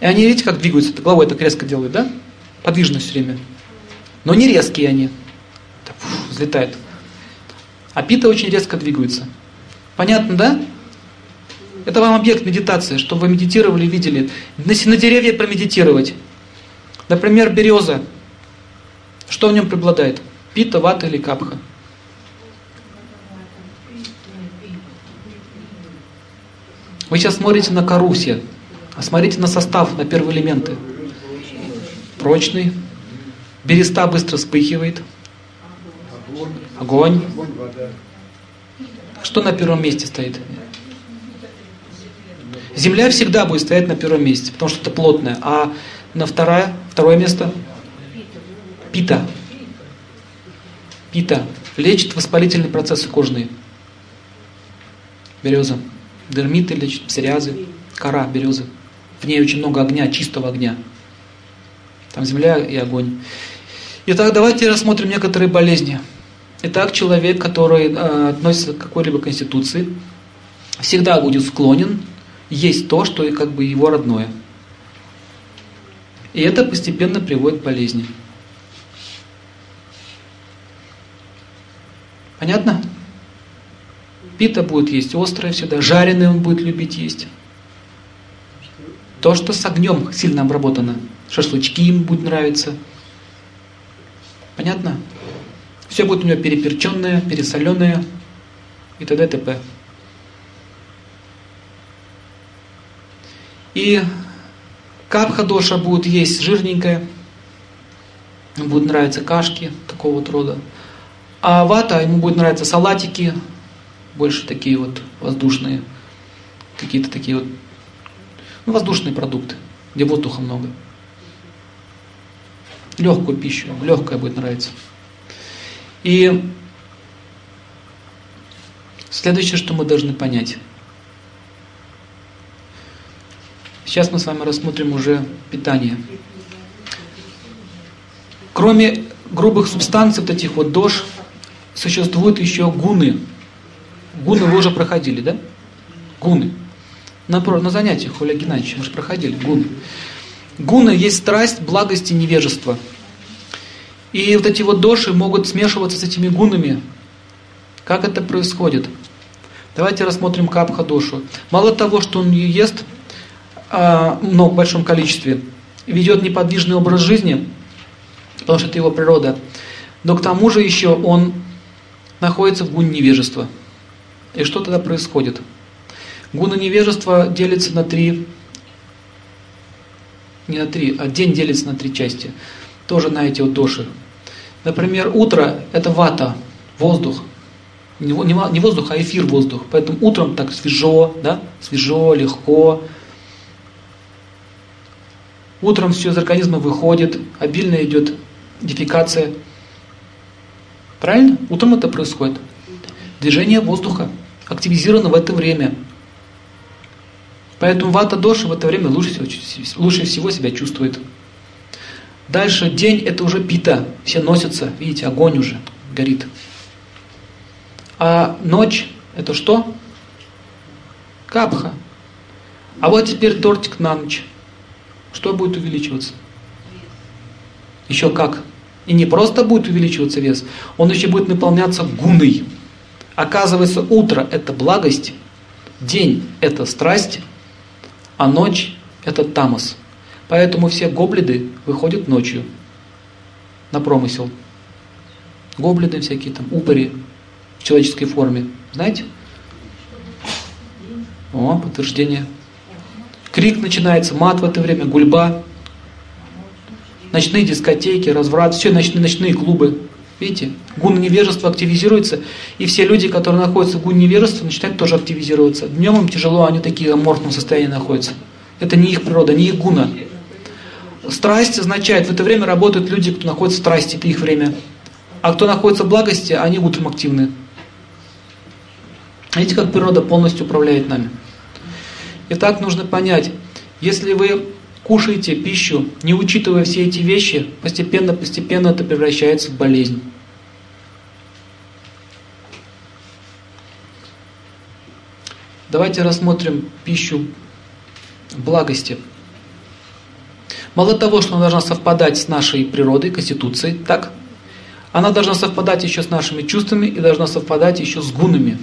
И они, видите, как двигаются, головой так резко делают, да? Подвижно все время. Но не резкие они. Так, фу, взлетают. А пита очень резко двигаются. Понятно, да? Это вам объект медитации, чтобы вы медитировали, видели. На, на деревья промедитировать. Например, береза. Что в нем преобладает? Пита, вата или капха? Вы сейчас смотрите на кору все, а смотрите на состав, на первые элементы. Прочный. Береста быстро вспыхивает. Огонь. Что на первом месте стоит? Земля всегда будет стоять на первом месте, потому что это плотное. А на второе, второе место? Пита. Пита. Лечит воспалительные процессы кожные. Береза. Дермиты лечит, псориазы. Кора березы. В ней очень много огня, чистого огня. Там земля и огонь. Итак, давайте рассмотрим некоторые болезни. Итак, человек, который э, относится к какой-либо конституции, всегда будет склонен есть то, что как бы его родное. И это постепенно приводит к болезни. Понятно? Пита будет есть острое всегда, жареное он будет любить есть. То, что с огнем сильно обработано. Шашлычки им будет нравиться. Понятно? Все будет у него переперченное, пересоленное и т.д. т.п. И капха доша будет есть жирненькое, будут нравиться кашки такого вот рода. А вата, ему будет нравиться салатики, больше такие вот воздушные, какие-то такие вот ну, воздушные продукты, где воздуха много. Легкую пищу, легкая будет нравиться. И следующее, что мы должны понять. Сейчас мы с вами рассмотрим уже питание. Кроме грубых субстанций, вот этих вот дож, существуют еще гуны. Гуны вы уже проходили, да? Гуны. На, на занятиях у Олега Геннадьевича мы же проходили гуны. Гуны есть страсть, благость и невежество. И вот эти вот доши могут смешиваться с этими гунами. Как это происходит? Давайте рассмотрим капха дошу. Мало того, что он ест, но в большом количестве, ведет неподвижный образ жизни, потому что это его природа, но к тому же еще он находится в гуне невежества. И что тогда происходит? Гуна невежества делится на три, не на три, а день делится на три части. Тоже на эти вот доши. Например, утро – это вата, воздух. Не воздух, а эфир воздух. Поэтому утром так свежо, да? свежо, легко, Утром все из организма выходит, обильно идет дефекация. Правильно? Утром это происходит. Движение воздуха активизировано в это время. Поэтому вата доши в это время лучше всего, лучше всего себя чувствует. Дальше день это уже пита, все носятся, видите, огонь уже горит. А ночь это что? Капха. А вот теперь тортик на ночь. Что будет увеличиваться? Еще как? И не просто будет увеличиваться вес, он еще будет наполняться гуной. Оказывается, утро – это благость, день – это страсть, а ночь – это тамос. Поэтому все гоблиды выходят ночью на промысел. Гоблиды всякие там, упыри в человеческой форме. Знаете? О, подтверждение. Крик начинается, мат в это время, гульба, ночные дискотеки, разврат, все ночные, ночные клубы. Видите, гун невежества активизируется, и все люди, которые находятся в гун невежества, начинают тоже активизироваться. Днем им тяжело, они такие аморфном состоянии находятся. Это не их природа, не их гуна. Страсть означает, в это время работают люди, кто находится в страсти, это их время. А кто находится в благости, они утром активны. Видите, как природа полностью управляет нами. Итак, нужно понять, если вы кушаете пищу, не учитывая все эти вещи, постепенно-постепенно это превращается в болезнь. Давайте рассмотрим пищу благости. Мало того, что она должна совпадать с нашей природой, конституцией, так? Она должна совпадать еще с нашими чувствами и должна совпадать еще с гунами.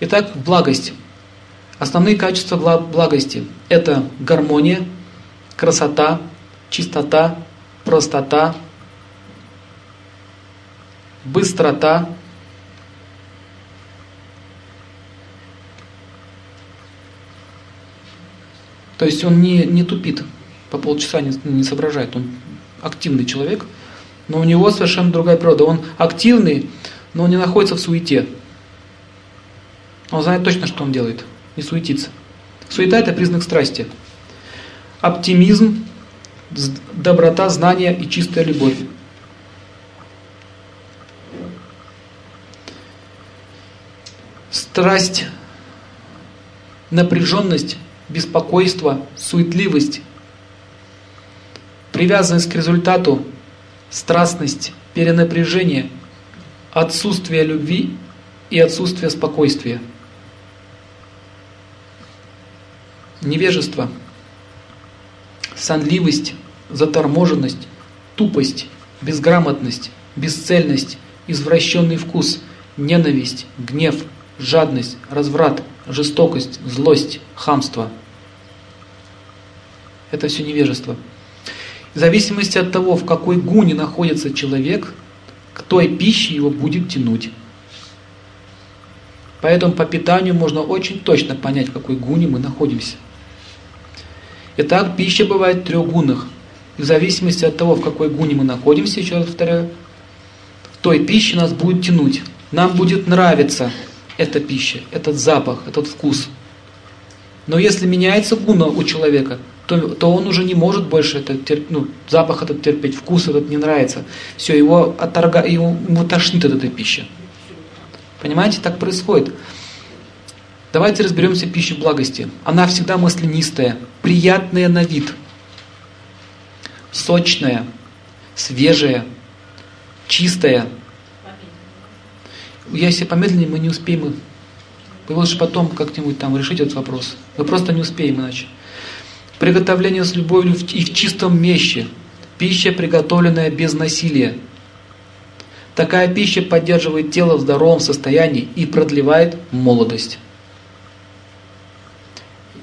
Итак, благость. Основные качества благости – это гармония, красота, чистота, простота, быстрота, То есть он не, не тупит, по полчаса не, не соображает. Он активный человек, но у него совершенно другая природа. Он активный, но он не находится в суете. Он знает точно, что он делает не суетиться. Суета – это признак страсти. Оптимизм, доброта, знание и чистая любовь. Страсть, напряженность, беспокойство, суетливость, привязанность к результату, страстность, перенапряжение, отсутствие любви и отсутствие спокойствия – невежество, сонливость, заторможенность, тупость, безграмотность, бесцельность, извращенный вкус, ненависть, гнев, жадность, разврат, жестокость, злость, хамство. Это все невежество. В зависимости от того, в какой гуне находится человек, к той пище его будет тянуть. Поэтому по питанию можно очень точно понять, в какой гуне мы находимся. Итак, пища бывает в трех гунах. В зависимости от того, в какой гуне мы находимся, еще раз повторяю, той пище нас будет тянуть. Нам будет нравиться эта пища, этот запах, этот вкус. Но если меняется гуна у человека, то, то он уже не может больше этот, ну, запах этот терпеть, вкус этот не нравится. Все, его, отторга, его, его тошнит от этой пищи. Понимаете, так происходит. Давайте разберемся в пище благости. Она всегда маслянистая, приятная на вид, сочная, свежая, чистая. Если помедленнее, мы не успеем. Вы лучше потом как-нибудь там решить этот вопрос. Мы просто не успеем иначе. Приготовление с любовью и в чистом месте. Пища, приготовленная без насилия. Такая пища поддерживает тело в здоровом состоянии и продлевает молодость.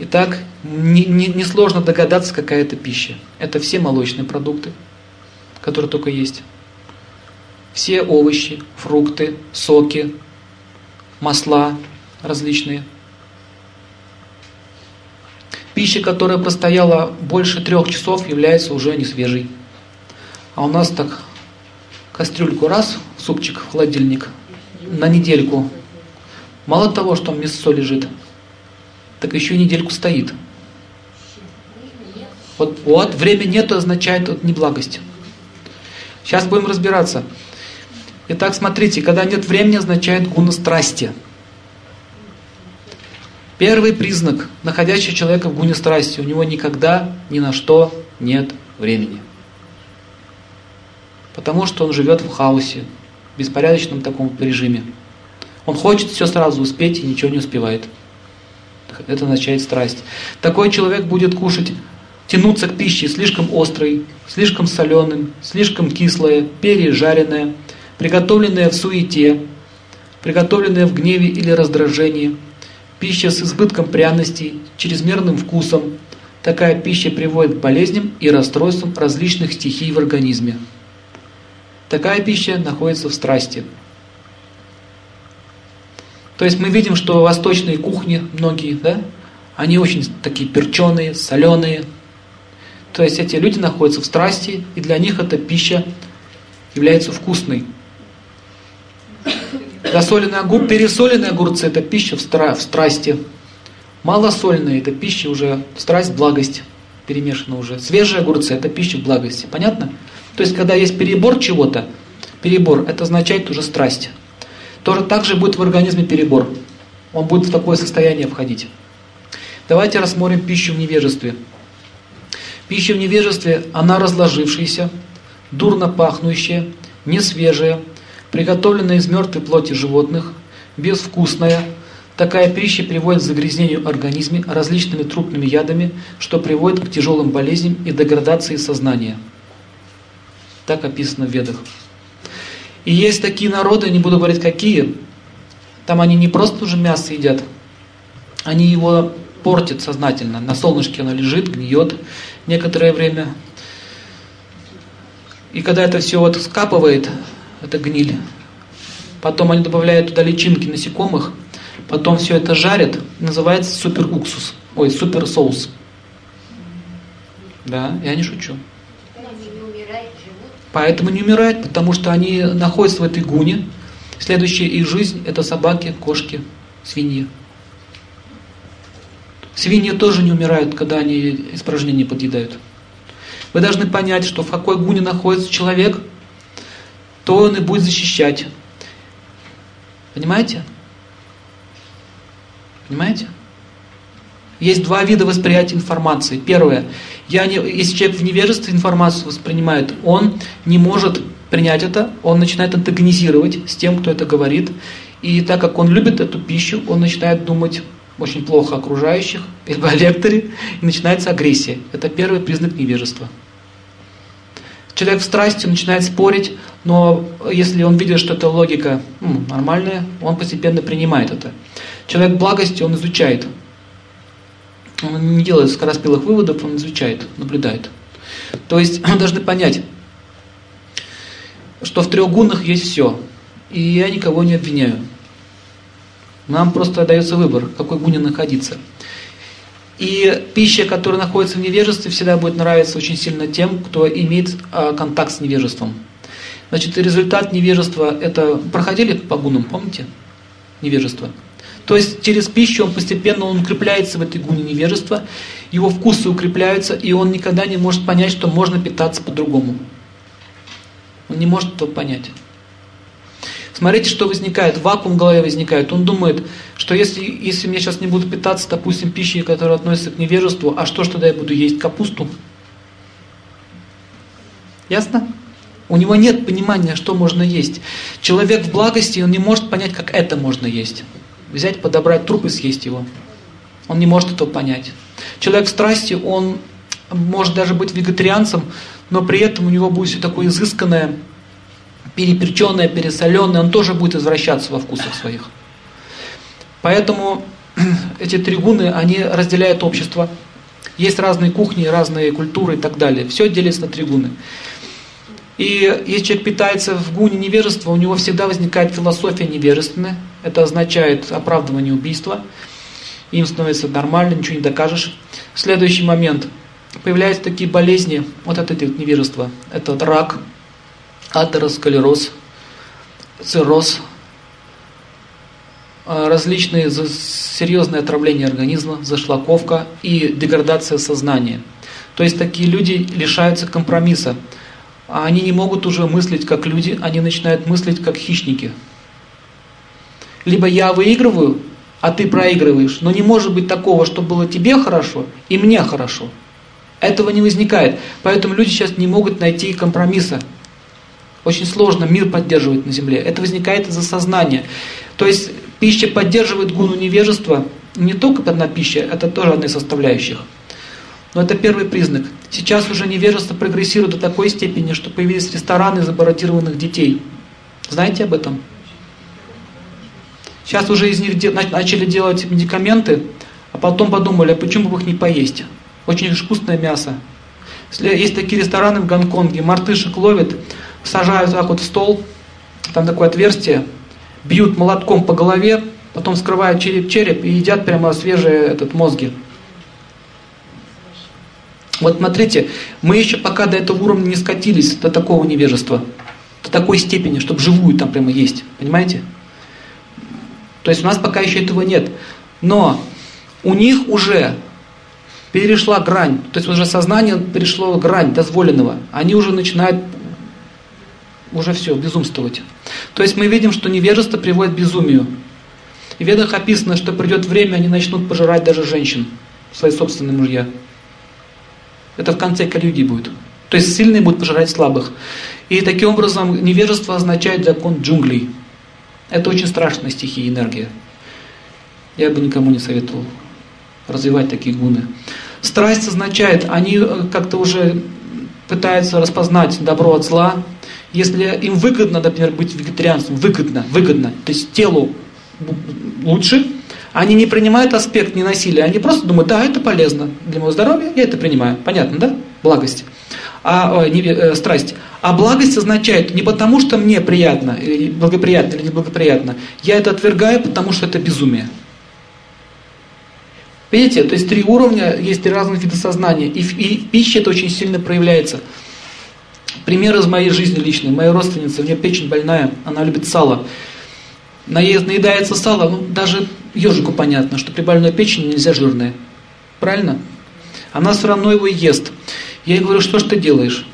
Итак, несложно не, не догадаться, какая это пища. Это все молочные продукты, которые только есть. Все овощи, фрукты, соки, масла различные. Пища, которая простояла больше трех часов, является уже не свежей. А у нас так кастрюльку раз, супчик в холодильник, на недельку. Мало того, что мясо лежит, так еще недельку стоит. Вот, вот время нету означает вот неблагость. Сейчас будем разбираться. Итак, смотрите, когда нет времени, означает гуна страсти. Первый признак, находящий человека в гуне страсти, у него никогда ни на что нет времени. Потому что он живет в хаосе, в беспорядочном таком режиме. Он хочет все сразу успеть и ничего не успевает. Это означает страсть. Такой человек будет кушать, тянуться к пище слишком острой, слишком соленым, слишком кислое, пережаренное, приготовленное в суете, приготовленное в гневе или раздражении, пища с избытком пряностей, чрезмерным вкусом. Такая пища приводит к болезням и расстройствам различных стихий в организме. Такая пища находится в страсти. То есть мы видим, что восточные кухни, многие, да, они очень такие перченые, соленые. То есть эти люди находятся в страсти, и для них эта пища является вкусной. Засоленные огурцы, пересоленные огурцы – это пища в, стра, в страсти. Малосольные – это пища уже, страсть, благость перемешана уже. Свежие огурцы – это пища в благости. Понятно? То есть, когда есть перебор чего-то, перебор – это означает уже страсть тоже так же будет в организме перебор. Он будет в такое состояние входить. Давайте рассмотрим пищу в невежестве. Пища в невежестве, она разложившаяся, дурно пахнущая, несвежая, приготовленная из мертвой плоти животных, безвкусная. Такая пища приводит к загрязнению организма различными трупными ядами, что приводит к тяжелым болезням и деградации сознания. Так описано в Ведах. И есть такие народы, не буду говорить какие, там они не просто уже мясо едят, они его портят сознательно. На солнышке оно лежит, гниет некоторое время. И когда это все вот скапывает, это гниль, потом они добавляют туда личинки насекомых, потом все это жарят, называется супер уксус, ой, супер соус. Да, я не шучу. Поэтому не умирают, потому что они находятся в этой гуне. Следующая их жизнь – это собаки, кошки, свиньи. Свиньи тоже не умирают, когда они испражнения подъедают. Вы должны понять, что в какой гуне находится человек, то он и будет защищать. Понимаете? Понимаете? Есть два вида восприятия информации. Первое. Я не, если человек в невежестве информацию воспринимает, он не может принять это, он начинает антагонизировать с тем, кто это говорит. И так как он любит эту пищу, он начинает думать очень плохо окружающих, либо о лекторе, и начинается агрессия. Это первый признак невежества. Человек в страсти начинает спорить, но если он видит, что эта логика ну, нормальная, он постепенно принимает это. Человек в благости, он изучает. Он не делает скороспелых выводов, он изучает, наблюдает. То есть мы должны понять, что в трех гунах есть все. И я никого не обвиняю. Нам просто дается выбор, в какой гуне находиться. И пища, которая находится в невежестве, всегда будет нравиться очень сильно тем, кто имеет а, контакт с невежеством. Значит, результат невежества это проходили по гунам, помните? Невежество. То есть через пищу он постепенно он укрепляется в этой гуне невежества, его вкусы укрепляются, и он никогда не может понять, что можно питаться по-другому. Он не может этого понять. Смотрите, что возникает, вакуум в голове возникает. Он думает, что если, если я сейчас не буду питаться, допустим, пищей, которая относится к невежеству, а что ж тогда я буду есть? Капусту? Ясно? У него нет понимания, что можно есть. Человек в благости, он не может понять, как это можно есть. Взять, подобрать труп и съесть его. Он не может этого понять. Человек в страсти, он может даже быть вегетарианцем, но при этом у него будет все такое изысканное, переперченное, пересоленное, он тоже будет извращаться во вкусах своих. Поэтому эти три гуны, они разделяют общество. Есть разные кухни, разные культуры и так далее. Все делится на три гуны. И если человек питается в гуне невежества, у него всегда возникает философия невежественная. Это означает оправдывание убийства. Им становится нормально, ничего не докажешь. Следующий момент. Появляются такие болезни, вот от этого невежества. Это рак, атеросклероз, цирроз, а, различные серьезные отравления организма, зашлаковка и деградация сознания. То есть такие люди лишаются компромисса. А они не могут уже мыслить как люди, они начинают мыслить как хищники. Либо я выигрываю, а ты проигрываешь. Но не может быть такого, что было тебе хорошо и мне хорошо. Этого не возникает. Поэтому люди сейчас не могут найти компромисса. Очень сложно мир поддерживать на земле. Это возникает из-за сознания. То есть пища поддерживает гуну невежества. Не только одна пища, это тоже одна из составляющих. Но это первый признак. Сейчас уже невежество прогрессирует до такой степени, что появились рестораны забаррикадированных детей. Знаете об этом? Сейчас уже из них начали делать медикаменты, а потом подумали, а почему бы их не поесть? Очень вкусное мясо. Есть такие рестораны в Гонконге, мартышек ловят, сажают так вот в стол, там такое отверстие, бьют молотком по голове, потом скрывают череп-череп и едят прямо свежие этот мозги. Вот смотрите, мы еще пока до этого уровня не скатились, до такого невежества, до такой степени, чтобы живую там прямо есть, понимаете? То есть у нас пока еще этого нет. Но у них уже перешла грань, то есть уже сознание перешло грань дозволенного. Они уже начинают уже все, безумствовать. То есть мы видим, что невежество приводит к безумию. В ведах описано, что придет время, они начнут пожирать даже женщин. свои собственные мужья. Это в конце калюги будет. То есть сильные будут пожирать слабых. И таким образом невежество означает закон джунглей. Это очень страшная стихия энергия. Я бы никому не советовал развивать такие гуны. Страсть означает, они э, как-то уже пытаются распознать добро от зла. Если им выгодно, например, быть вегетарианцем, выгодно, выгодно, то есть телу лучше, они не принимают аспект ненасилия, они просто думают, да, это полезно для моего здоровья, я это принимаю. Понятно, да? Благость. А, не, э, страсть. А благость означает не потому, что мне приятно, или благоприятно, или неблагоприятно. Я это отвергаю, потому что это безумие. Видите, то есть три уровня, есть три разных вида сознания. И и в пище это очень сильно проявляется. Пример из моей жизни личной. Моя родственница, у нее печень больная, она любит сало. Наезд, наедается сало, ну даже ежику понятно, что при больной печени нельзя жирное. Правильно? Она все равно его ест. Я ей говорю, что ж ты делаешь?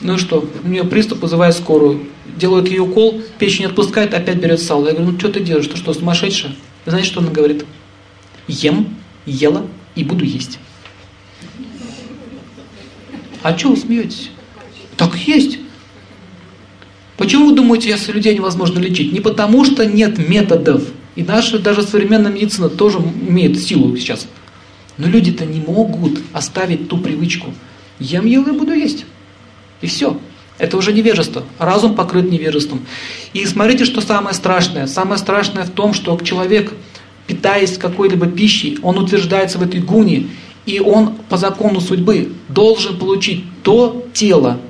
Ну и что? У нее приступ, вызывает скорую. Делают ей укол, печень отпускает, опять берет сало. Я говорю, ну что ты делаешь? Ты что, сумасшедшая? Знаете, что она говорит? Ем, ела и буду есть. А что вы смеетесь? Так есть. Почему вы думаете, если людей невозможно лечить? Не потому, что нет методов. И наша даже современная медицина тоже имеет силу сейчас. Но люди-то не могут оставить ту привычку. Ем, ел и буду есть. И все. Это уже невежество. Разум покрыт невежеством. И смотрите, что самое страшное. Самое страшное в том, что человек, питаясь какой-либо пищей, он утверждается в этой гуне, и он по закону судьбы должен получить то тело,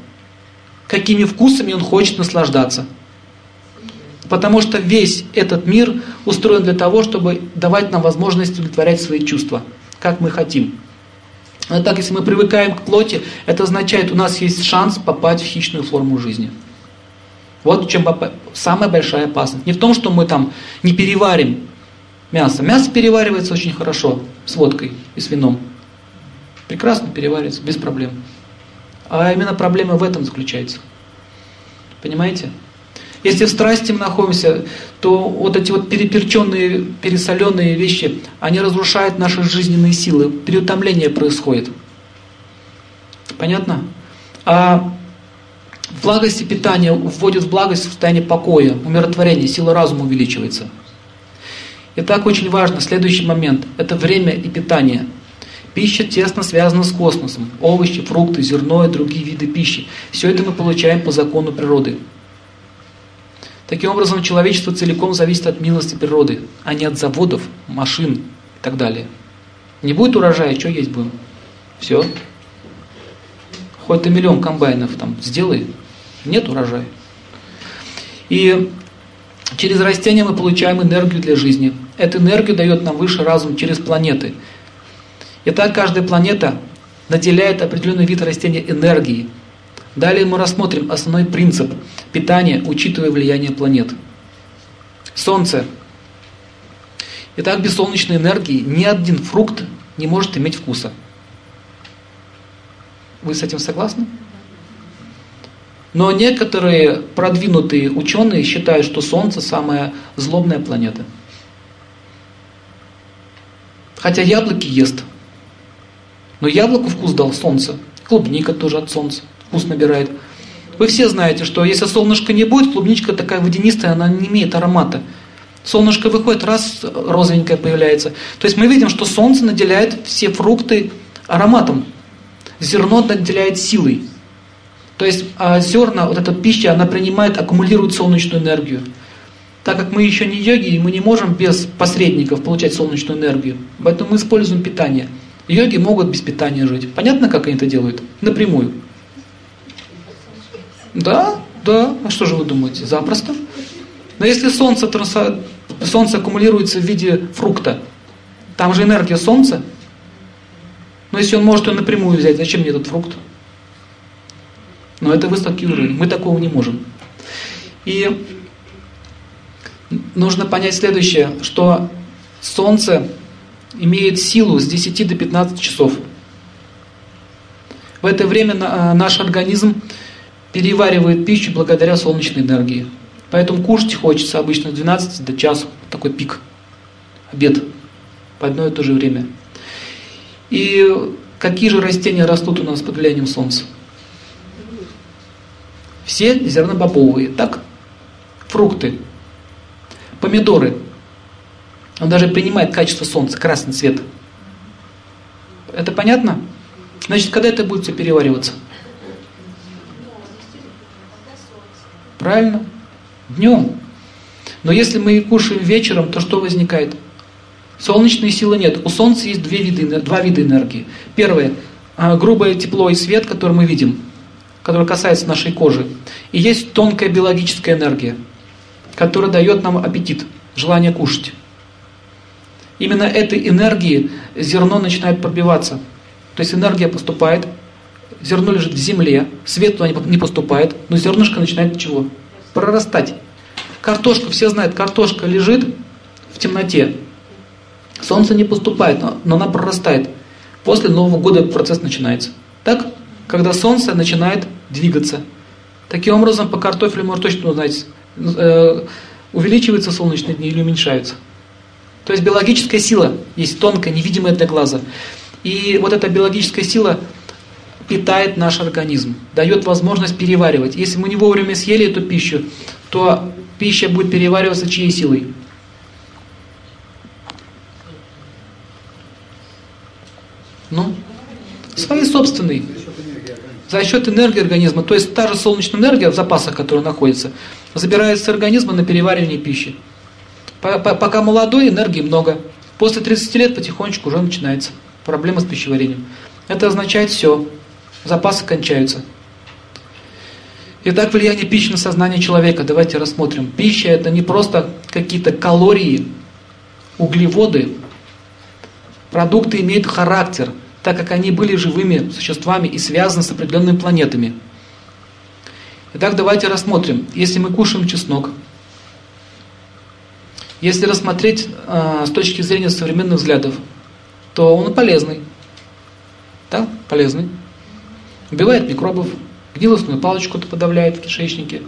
какими вкусами он хочет наслаждаться. Потому что весь этот мир устроен для того, чтобы давать нам возможность удовлетворять свои чувства, как мы хотим. Но так, если мы привыкаем к плоти, это означает, у нас есть шанс попасть в хищную форму жизни. Вот в чем самая большая опасность. Не в том, что мы там не переварим мясо. Мясо переваривается очень хорошо с водкой и с вином. Прекрасно переваривается, без проблем. А именно проблема в этом заключается. Понимаете? Если в страсти мы находимся, то вот эти вот переперченные, пересоленные вещи, они разрушают наши жизненные силы, переутомление происходит. Понятно? А в благости питания вводит в благость в состояние покоя, умиротворения, сила разума увеличивается. Итак, очень важно, следующий момент, это время и питание – Пища тесно связана с космосом. Овощи, фрукты, зерно и другие виды пищи. Все это мы получаем по закону природы. Таким образом, человечество целиком зависит от милости природы, а не от заводов, машин и так далее. Не будет урожая, что есть будем? Все. Хоть ты миллион комбайнов там сделай, нет урожая. И через растения мы получаем энергию для жизни. Эту энергию дает нам высший разум через планеты – Итак, каждая планета наделяет определенный вид растения энергией. Далее мы рассмотрим основной принцип питания, учитывая влияние планет. Солнце. Итак, без солнечной энергии ни один фрукт не может иметь вкуса. Вы с этим согласны? Но некоторые продвинутые ученые считают, что Солнце самая злобная планета. Хотя яблоки ест – но яблоку вкус дал солнце. Клубника тоже от солнца вкус набирает. Вы все знаете, что если солнышко не будет, клубничка такая водянистая, она не имеет аромата. Солнышко выходит, раз розовенькое появляется. То есть мы видим, что солнце наделяет все фрукты ароматом. Зерно наделяет силой. То есть а зерна, вот эта пища, она принимает, аккумулирует солнечную энергию. Так как мы еще не йоги, мы не можем без посредников получать солнечную энергию. Поэтому мы используем питание. Йоги могут без питания жить. Понятно, как они это делают? Напрямую. Да, да. А что же вы думаете? Запросто. Но если солнце, солнце аккумулируется в виде фрукта, там же энергия солнца. Но если он может ее напрямую взять, зачем мне этот фрукт? Но это высокий уровень. Мы такого не можем. И нужно понять следующее, что солнце имеет силу с 10 до 15 часов. В это время э, наш организм переваривает пищу благодаря солнечной энергии. Поэтому кушать хочется обычно с 12 до часа, такой пик, обед. в одно и то же время. И какие же растения растут у нас под влиянием солнца? Все зернобобовые, так? Фрукты, помидоры. Он даже принимает качество солнца, красный цвет. Это понятно? Значит, когда это будет все перевариваться? Правильно? Днем. Но если мы кушаем вечером, то что возникает? Солнечной силы нет. У Солнца есть две виды, два вида энергии. Первое – грубое тепло и свет, который мы видим, который касается нашей кожи. И есть тонкая биологическая энергия, которая дает нам аппетит, желание кушать. Именно этой энергии зерно начинает пробиваться. То есть энергия поступает, зерно лежит в земле, свет туда не поступает, но зернышко начинает чего? Прорастать. Картошка, все знают, картошка лежит в темноте. Солнце не поступает, но она прорастает. После Нового года процесс начинается. Так? Когда солнце начинает двигаться. Таким образом, по картофелю можно точно узнать, э, увеличиваются солнечные дни или уменьшаются. То есть биологическая сила есть тонкая, невидимая для глаза. И вот эта биологическая сила питает наш организм, дает возможность переваривать. Если мы не вовремя съели эту пищу, то пища будет перевариваться чьей силой? Ну, своей собственной. За счет энергии организма. То есть та же солнечная энергия в запасах, которая находится, забирается с организма на переваривание пищи. Пока молодой, энергии много. После 30 лет потихонечку уже начинается проблема с пищеварением. Это означает все. Запасы кончаются. Итак, влияние пищи на сознание человека. Давайте рассмотрим. Пища это не просто какие-то калории, углеводы. Продукты имеют характер, так как они были живыми существами и связаны с определенными планетами. Итак, давайте рассмотрим. Если мы кушаем чеснок, если рассмотреть э, с точки зрения современных взглядов, то он полезный. Да, полезный. Убивает микробов, гнилостную палочку-то подавляет в кишечнике.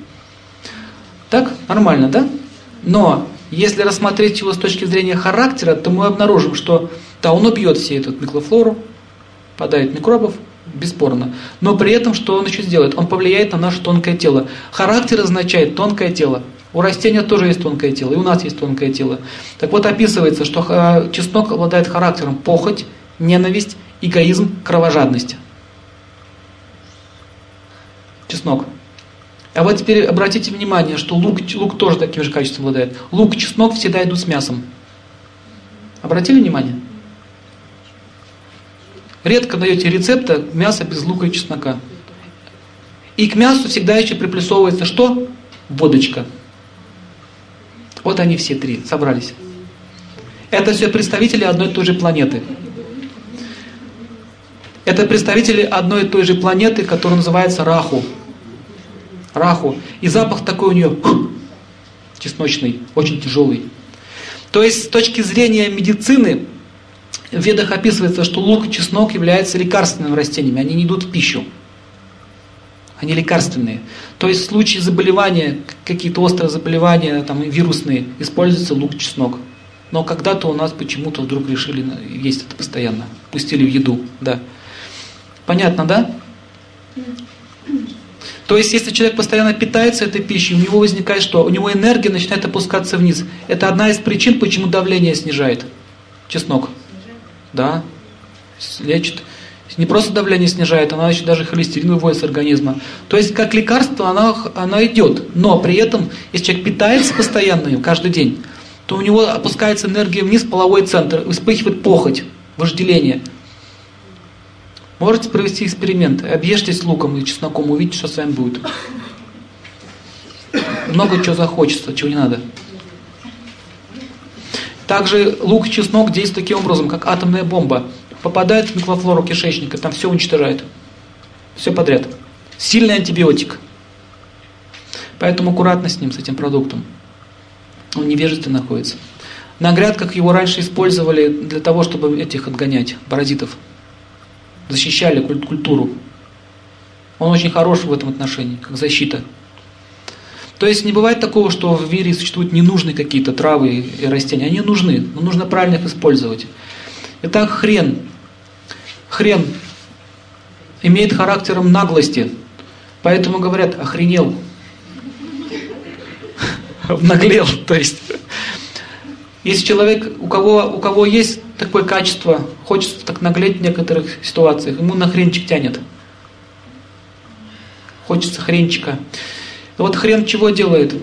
Так, нормально, да? Но если рассмотреть его с точки зрения характера, то мы обнаружим, что да, он убьет все эту микрофлору, подает микробов, бесспорно. Но при этом, что он еще сделает? Он повлияет на наше тонкое тело. Характер означает тонкое тело. У растения тоже есть тонкое тело, и у нас есть тонкое тело. Так вот, описывается, что э, чеснок обладает характером похоть, ненависть, эгоизм, кровожадность. Чеснок. А вот теперь обратите внимание, что лук, лук тоже таким же качеством обладает. Лук, чеснок всегда идут с мясом. Обратили внимание? Редко даете рецепта мяса без лука и чеснока. И к мясу всегда еще приплюсовывается что? Водочка. Вот они все три собрались. Это все представители одной и той же планеты. Это представители одной и той же планеты, которая называется Раху. Раху. И запах такой у нее чесночный, очень тяжелый. То есть с точки зрения медицины в ведах описывается, что лук и чеснок являются лекарственными растениями, они не идут в пищу они лекарственные. То есть в случае заболевания, какие-то острые заболевания, там, вирусные, используется лук, чеснок. Но когда-то у нас почему-то вдруг решили есть это постоянно. Пустили в еду, да. Понятно, да? То есть, если человек постоянно питается этой пищей, у него возникает что? У него энергия начинает опускаться вниз. Это одна из причин, почему давление снижает. Чеснок. Да. Лечит. Не просто давление снижает, она еще даже холестерин выводит с организма. То есть как лекарство она, она идет. Но при этом, если человек питается постоянно каждый день, то у него опускается энергия вниз, половой центр, вспыхивает похоть, вожделение. Можете провести эксперимент. Объешьтесь луком и чесноком, увидите, что с вами будет. Много чего захочется, чего не надо. Также лук и чеснок действуют таким образом, как атомная бомба попадает в микрофлору кишечника, там все уничтожает. Все подряд. Сильный антибиотик. Поэтому аккуратно с ним, с этим продуктом. Он невежественно находится. На грядках его раньше использовали для того, чтобы этих отгонять, паразитов. Защищали культуру. Он очень хорош в этом отношении, как защита. То есть не бывает такого, что в мире существуют ненужные какие-то травы и растения. Они нужны, но нужно правильно их использовать. Итак, хрен. Хрен имеет характером наглости. Поэтому говорят, охренел. Наглел, то есть. Если человек, у кого, у кого есть такое качество, хочется так наглеть в некоторых ситуациях, ему на хренчик тянет. Хочется хренчика. Вот хрен чего делает?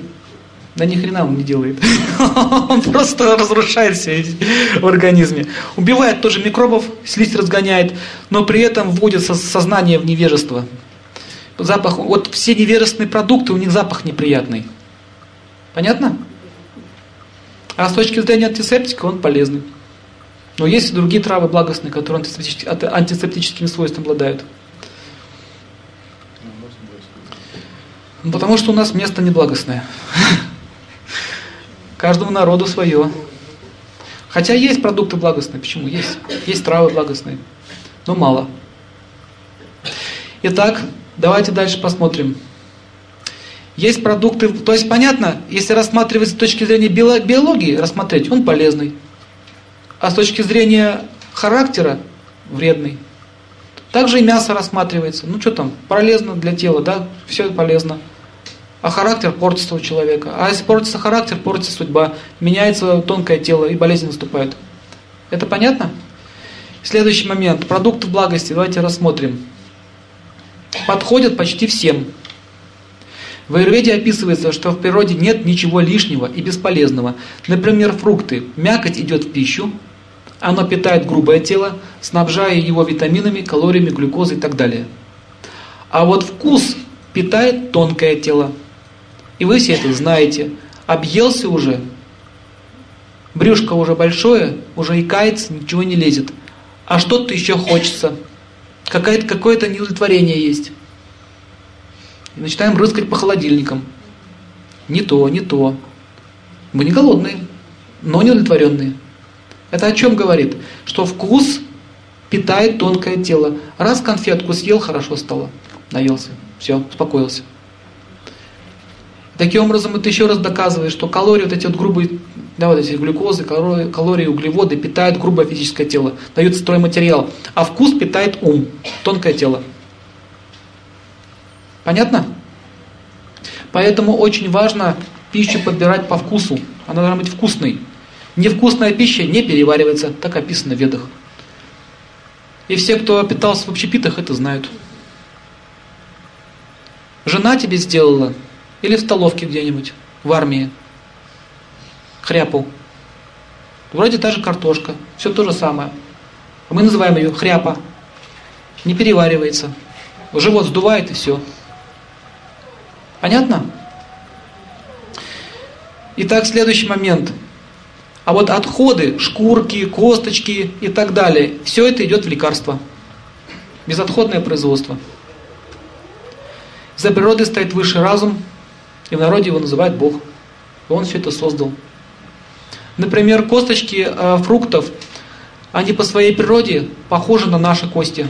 Да ни хрена он не делает. Он просто разрушает все в организме. Убивает тоже микробов, слизь разгоняет, но при этом вводит сознание в невежество. Запах, вот все невежественные продукты, у них запах неприятный. Понятно? А с точки зрения антисептика он полезный. Но есть и другие травы благостные, которые антисептическими свойствами обладают. Ну, потому что у нас место неблагостное. Каждому народу свое. Хотя есть продукты благостные. Почему? Есть. Есть травы благостные. Но мало. Итак, давайте дальше посмотрим. Есть продукты, то есть понятно, если рассматривать с точки зрения биологии, рассмотреть, он полезный. А с точки зрения характера, вредный. Также и мясо рассматривается. Ну что там, полезно для тела, да, все полезно а характер портится у человека. А если портится характер, портится судьба, меняется тонкое тело и болезнь наступает. Это понятно? Следующий момент. Продукты благости. Давайте рассмотрим. Подходят почти всем. В Аюрведе описывается, что в природе нет ничего лишнего и бесполезного. Например, фрукты. Мякоть идет в пищу, оно питает грубое тело, снабжая его витаминами, калориями, глюкозой и так далее. А вот вкус питает тонкое тело, и вы все это знаете. Объелся уже, брюшко уже большое, уже и кается, ничего не лезет. А что-то еще хочется. Какое-то какое неудовлетворение есть. И начинаем рыскать по холодильникам. Не то, не то. Мы не голодные, но не удовлетворенные. Это о чем говорит? Что вкус питает тонкое тело. Раз конфетку съел, хорошо стало. Наелся. Все, успокоился. Таким образом, это еще раз доказывает, что калории, вот эти вот грубые, да, вот эти глюкозы, калории, калории, углеводы питают грубое физическое тело, дают стройматериал, а вкус питает ум, тонкое тело. Понятно? Поэтому очень важно пищу подбирать по вкусу. Она должна быть вкусной. Невкусная пища не переваривается, так описано в ведах. И все, кто питался в общепитах, это знают. Жена тебе сделала или в столовке где-нибудь, в армии. Хряпу. Вроде та же картошка, все то же самое. Мы называем ее хряпа. Не переваривается. Живот сдувает и все. Понятно? Итак, следующий момент. А вот отходы, шкурки, косточки и так далее, все это идет в лекарство. Безотходное производство. За природой стоит высший разум, и в народе его называют Бог. И он все это создал. Например, косточки э, фруктов, они по своей природе похожи на наши кости.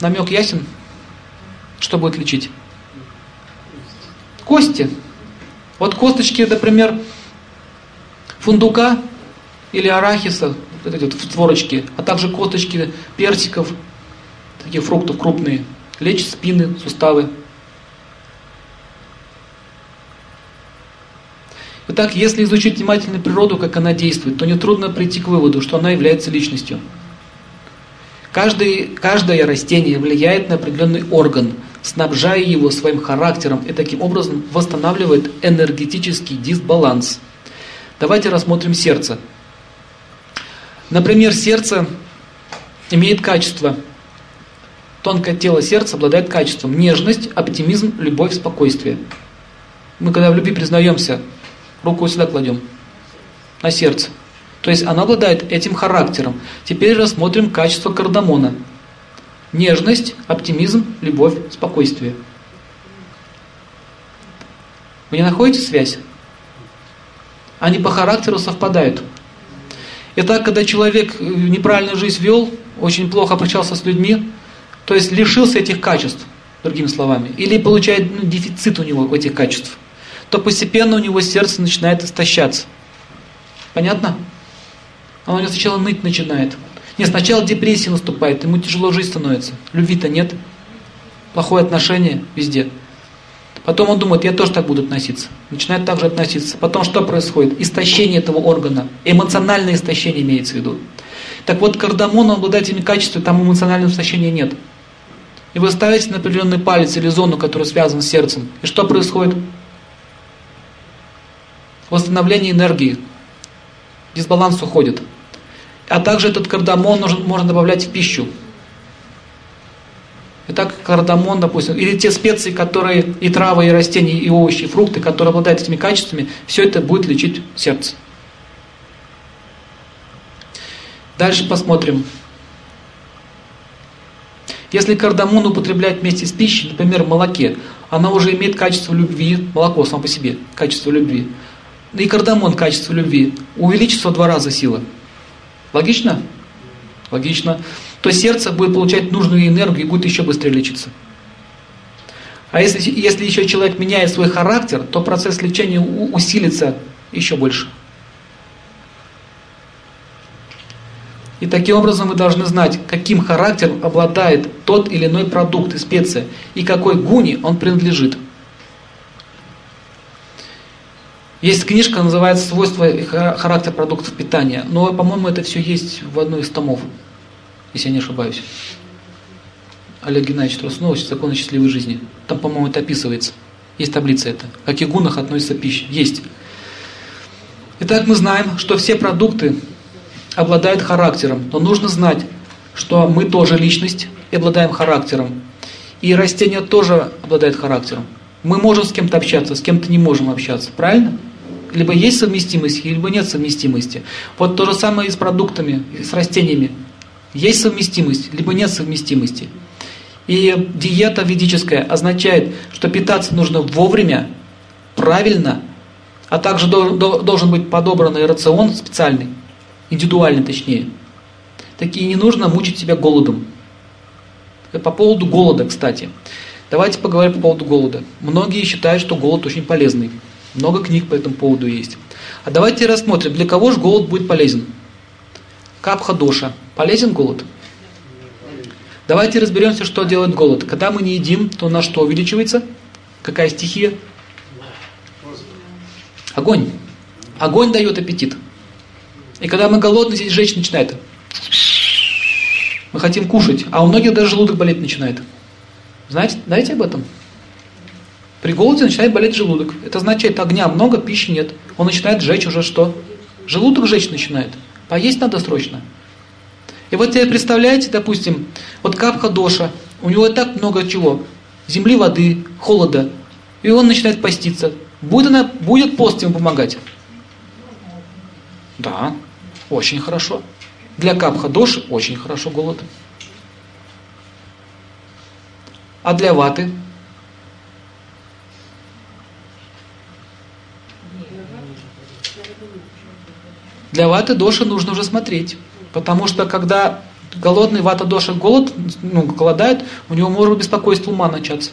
Намек ясен? Что будет лечить? Кости. Вот косточки, например, фундука или арахиса, вот эти вот творочки, а также косточки персиков, таких фруктов крупные, лечат спины, суставы. Итак, если изучить внимательно природу, как она действует, то нетрудно прийти к выводу, что она является личностью. Каждый, каждое растение влияет на определенный орган, снабжая его своим характером и таким образом восстанавливает энергетический дисбаланс. Давайте рассмотрим сердце. Например, сердце имеет качество. Тонкое тело сердца обладает качеством нежность, оптимизм, любовь, спокойствие. Мы когда в любви признаемся, Руку сюда кладем, на сердце. То есть она обладает этим характером. Теперь рассмотрим качество кардамона. Нежность, оптимизм, любовь, спокойствие. Вы не находите связь? Они по характеру совпадают. Итак, когда человек э, неправильную жизнь вел, очень плохо общался с людьми, то есть лишился этих качеств, другими словами, или получает ну, дефицит у него этих качеств – то постепенно у него сердце начинает истощаться. Понятно? Оно сначала ныть начинает. Нет, сначала депрессия наступает, ему тяжело жить становится. Любви-то нет. Плохое отношение везде. Потом он думает, я тоже так буду относиться. Начинает так же относиться. Потом что происходит? Истощение этого органа. Эмоциональное истощение имеется в виду. Так вот, кардамон, он обладает этими качествами, там эмоционального истощения нет. И вы ставите на определенный палец или зону, которая связана с сердцем. И что происходит? Восстановление энергии. Дисбаланс уходит. А также этот кардамон нужно, можно добавлять в пищу. Итак, кардамон, допустим, или те специи, которые и травы, и растения, и овощи, и фрукты, которые обладают этими качествами, все это будет лечить сердце. Дальше посмотрим. Если кардамон употреблять вместе с пищей, например, в молоке, она уже имеет качество любви, молоко само по себе, качество любви. И кардамон качество любви увеличится в два раза сила. Логично? Логично. То сердце будет получать нужную энергию и будет еще быстрее лечиться. А если, если еще человек меняет свой характер, то процесс лечения усилится еще больше. И таким образом вы должны знать, каким характером обладает тот или иной продукт и специя, и какой гуни он принадлежит. Есть книжка, называется «Свойства и характер продуктов питания», но, по-моему, это все есть в одной из томов, если я не ошибаюсь. Олег Геннадьевич Труснович «Законы счастливой жизни». Там, по-моему, это описывается. Есть таблица это. К каких гунах относится пища. Есть. Итак, мы знаем, что все продукты обладает характером. Но нужно знать, что мы тоже личность и обладаем характером. И растения тоже обладают характером. Мы можем с кем-то общаться, с кем-то не можем общаться. Правильно? Либо есть совместимость, либо нет совместимости. Вот то же самое и с продуктами, и с растениями. Есть совместимость, либо нет совместимости. И диета ведическая означает, что питаться нужно вовремя, правильно, а также должен быть подобранный рацион специальный, индивидуально точнее. Такие не нужно мучить себя голодом. По поводу голода, кстати. Давайте поговорим по поводу голода. Многие считают, что голод очень полезный. Много книг по этому поводу есть. А давайте рассмотрим, для кого же голод будет полезен. Капха доша. Полезен голод? Давайте разберемся, что делает голод. Когда мы не едим, то на что увеличивается? Какая стихия? Огонь. Огонь дает аппетит. И когда мы голодны, здесь женщина начинает. Мы хотим кушать, а у многих даже желудок болеть начинает. Знаете, знаете об этом? При голоде начинает болеть желудок. Это означает, огня много, пищи нет. Он начинает жечь уже что? Желудок жечь начинает. Поесть надо срочно. И вот тебе представляете, допустим, вот капха доша, у него и так много чего. Земли, воды, холода. И он начинает поститься. Будет, она, будет пост ему помогать? Да. Очень хорошо. Для капха доши очень хорошо голод. А для ваты? Для ваты доши нужно уже смотреть. Потому что когда голодный вата доша голод, ну, голодает, у него может беспокойство ума начаться.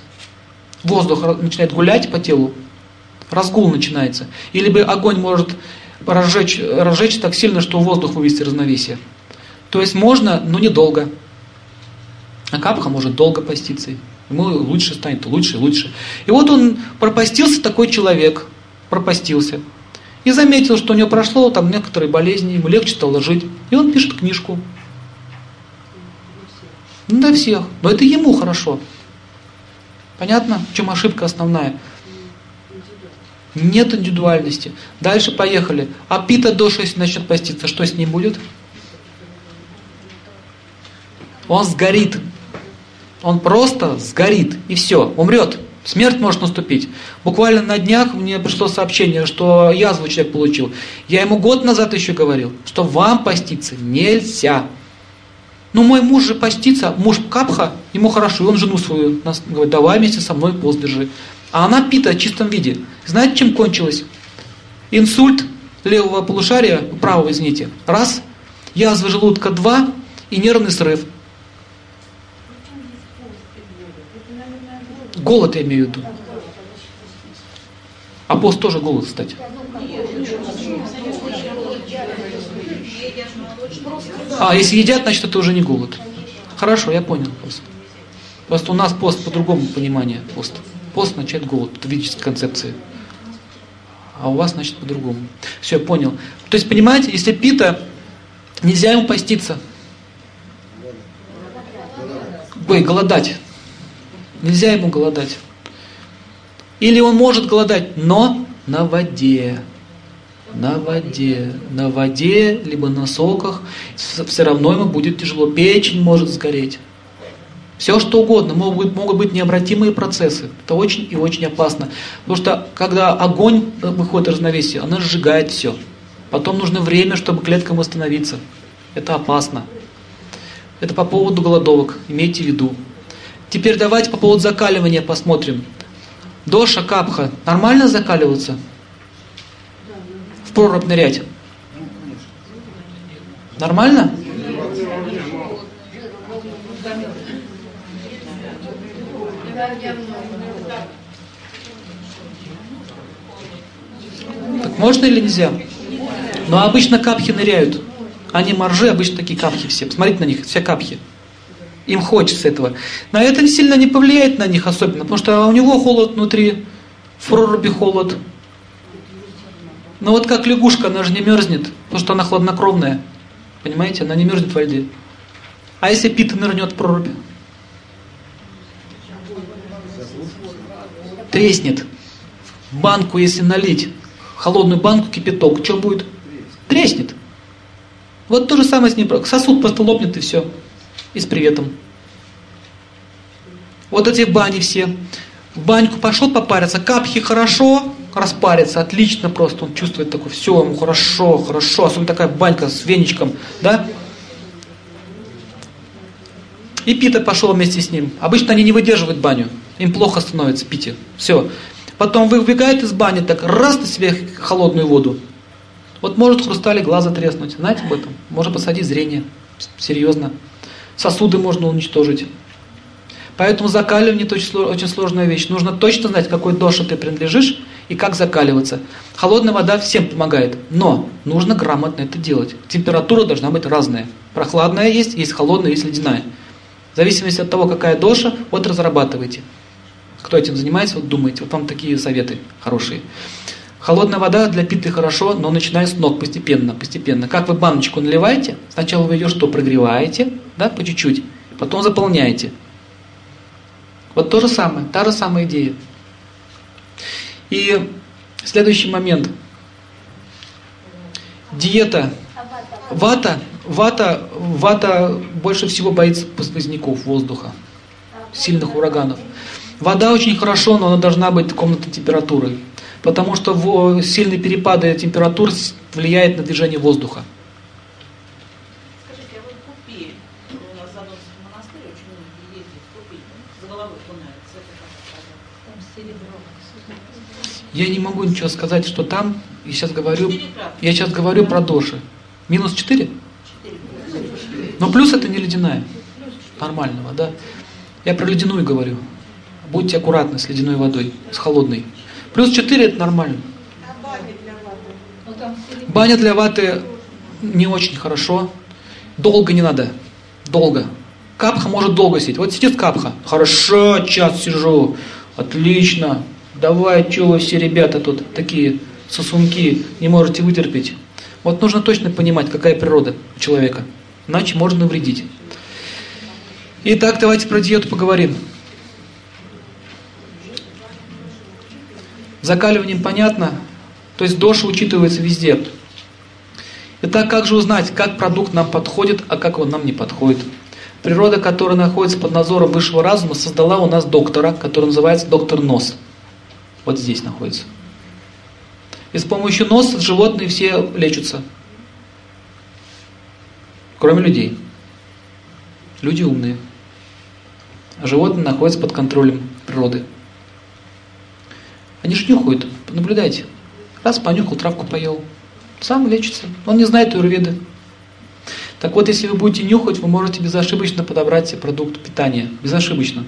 Воздух начинает гулять по телу, разгул начинается. Или бы огонь может разжечь, разжечь так сильно, что воздух вывести равновесие. То есть можно, но недолго. А капха может долго поститься. Ему лучше станет, лучше, лучше. И вот он пропастился, такой человек, пропастился. И заметил, что у него прошло там некоторые болезни, ему легче стало жить. И он пишет книжку. Не для всех, но это ему хорошо. Понятно, в чем ошибка основная? Нет индивидуальности. Дальше поехали. А пита доша, если начнет поститься, что с ним будет? Он сгорит. Он просто сгорит. И все, умрет. Смерть может наступить. Буквально на днях мне пришло сообщение, что язву человек получил. Я ему год назад еще говорил, что вам поститься нельзя. Ну, мой муж же постится, муж Капха, ему хорошо, и он жену свою говорит, давай вместе со мной пост держи. А она пита в чистом виде. Знаете, чем кончилось? Инсульт левого полушария, правого, извините, раз, язва желудка два и нервный срыв. Голод я имею в виду. А пост тоже голод, кстати. А, если едят, значит это уже не голод. Хорошо, я понял просто. Просто у нас пост по-другому понимание пост. Пост означает голод, это ведическая концепция. А у вас, значит, по-другому. Все, я понял. То есть, понимаете, если пита, нельзя ему поститься. Ой, голодать. Нельзя ему голодать. Или он может голодать, но на воде. На воде. На воде, либо на соках. Все равно ему будет тяжело. Печень может сгореть. Все что угодно, могут, могут быть необратимые процессы. Это очень и очень опасно. Потому что когда огонь выходит из равновесия, она сжигает все. Потом нужно время, чтобы клеткам восстановиться. Это опасно. Это по поводу голодовок, имейте в виду. Теперь давайте по поводу закаливания посмотрим. Доша, капха, нормально закаливаться? В прорубь нырять? Нормально? Так можно или нельзя? Но обычно капхи ныряют. Они моржи, обычно такие капхи все. Посмотрите на них, все капхи. Им хочется этого. Но это сильно не повлияет на них особенно, потому что у него холод внутри, в проруби холод. Но вот как лягушка, она же не мерзнет, потому что она хладнокровная. Понимаете, она не мерзнет во льде. А если пита нырнет в проруби? Треснет. Банку, если налить, холодную банку, кипяток, что будет? Треснет. Вот то же самое с ним. Сосуд просто лопнет и все. И с приветом. Вот эти бани все. В баньку пошел попариться, капхи хорошо, распарится, отлично просто. Он чувствует такое, все, ему хорошо, хорошо. Особенно такая банька с веничком, да? И Пита пошел вместе с ним. Обычно они не выдерживают баню. Им плохо становится пить. Все. Потом выбегает из бани, так раз на себе холодную воду. Вот может хрустали глаза треснуть. Знаете об этом? Можно посадить зрение. Серьезно. Сосуды можно уничтожить. Поэтому закаливание это очень, сложная вещь. Нужно точно знать, какой доше ты принадлежишь и как закаливаться. Холодная вода всем помогает, но нужно грамотно это делать. Температура должна быть разная. Прохладная есть, есть холодная, есть ледяная. В зависимости от того, какая доша, вот разрабатывайте. Кто этим занимается, вот думайте. Вот вам такие советы хорошие. Холодная вода для питы хорошо, но начиная с ног постепенно, постепенно. Как вы баночку наливаете, сначала вы ее что, прогреваете, да, по чуть-чуть, потом заполняете. Вот то же самое, та же самая идея. И следующий момент. Диета. Вата, вата, вата больше всего боится сквозняков, воздуха, сильных ураганов. Вода очень хорошо, но она должна быть комнатной температуры, потому что сильные перепады температур влияют на движение воздуха. Я не могу ничего сказать, что там, я сейчас говорю, я сейчас говорю про доши. Минус 4? Но плюс это не ледяная. Нормально вода. Я про ледяную говорю. Будьте аккуратны с ледяной водой, с холодной. Плюс 4 это нормально. Баня для ваты не очень хорошо. Долго не надо. Долго. Капха может долго сидеть. Вот сидит капха. Хорошо, час сижу. Отлично. Давай, что вы все ребята тут такие сосунки, не можете вытерпеть. Вот нужно точно понимать, какая природа у человека. Иначе можно навредить. Итак, давайте про диету поговорим. Закаливанием понятно, то есть доша учитывается везде. Итак, как же узнать, как продукт нам подходит, а как он нам не подходит? Природа, которая находится под надзором высшего разума, создала у нас доктора, который называется доктор Нос вот здесь находится. И с помощью носа животные все лечатся. Кроме людей. Люди умные. А животные находятся под контролем природы. Они же нюхают, наблюдайте. Раз понюхал, травку поел. Сам лечится. Он не знает юрведы. Так вот, если вы будете нюхать, вы можете безошибочно подобрать продукт питания. Безошибочно.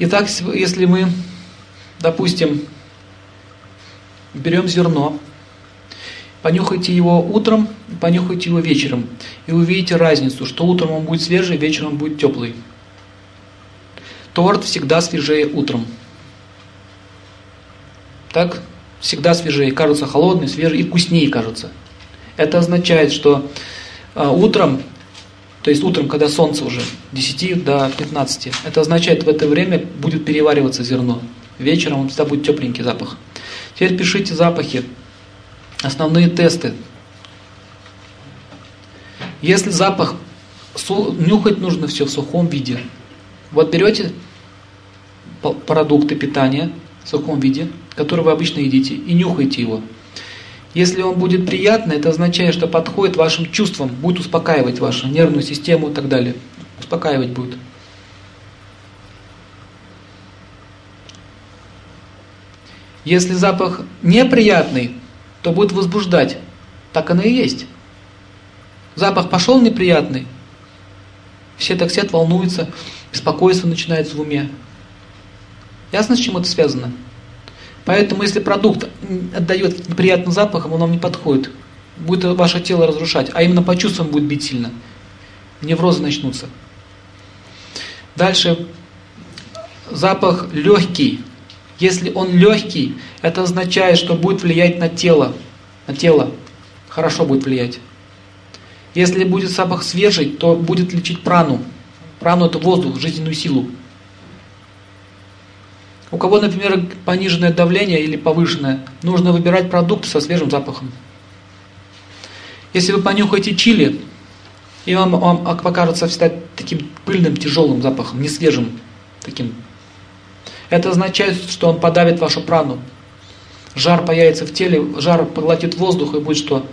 Итак, если мы, допустим, берем зерно Понюхайте его утром, понюхайте его вечером. И увидите разницу, что утром он будет свежий, вечером он будет теплый. Торт всегда свежее утром. Так? Всегда свежее. Кажется холодный, свежий и вкуснее кажется. Это означает, что э, утром, то есть утром, когда солнце уже 10 до 15, это означает, в это время будет перевариваться зерно. Вечером он всегда будет тепленький запах. Теперь пишите запахи Основные тесты. Если запах, нюхать нужно все в сухом виде. Вот берете продукты питания в сухом виде, которые вы обычно едите, и нюхаете его. Если он будет приятный, это означает, что подходит вашим чувствам, будет успокаивать вашу нервную систему и так далее. Успокаивать будет. Если запах неприятный, то будет возбуждать. Так оно и есть. Запах пошел неприятный, все так сидят, волнуются, беспокойство начинается в уме. Ясно, с чем это связано? Поэтому, если продукт отдает неприятным запахом, он вам не подходит. Будет ваше тело разрушать, а именно по чувствам будет бить сильно. Неврозы начнутся. Дальше. Запах легкий. Если он легкий, это означает, что будет влиять на тело. На тело. Хорошо будет влиять. Если будет запах свежий, то будет лечить прану. Прану это воздух, жизненную силу. У кого, например, пониженное давление или повышенное, нужно выбирать продукты со свежим запахом. Если вы понюхаете чили, и вам, вам покажется всегда таким пыльным, тяжелым запахом, не свежим, таким это означает, что он подавит вашу прану. Жар появится в теле, жар поглотит воздух и будет что?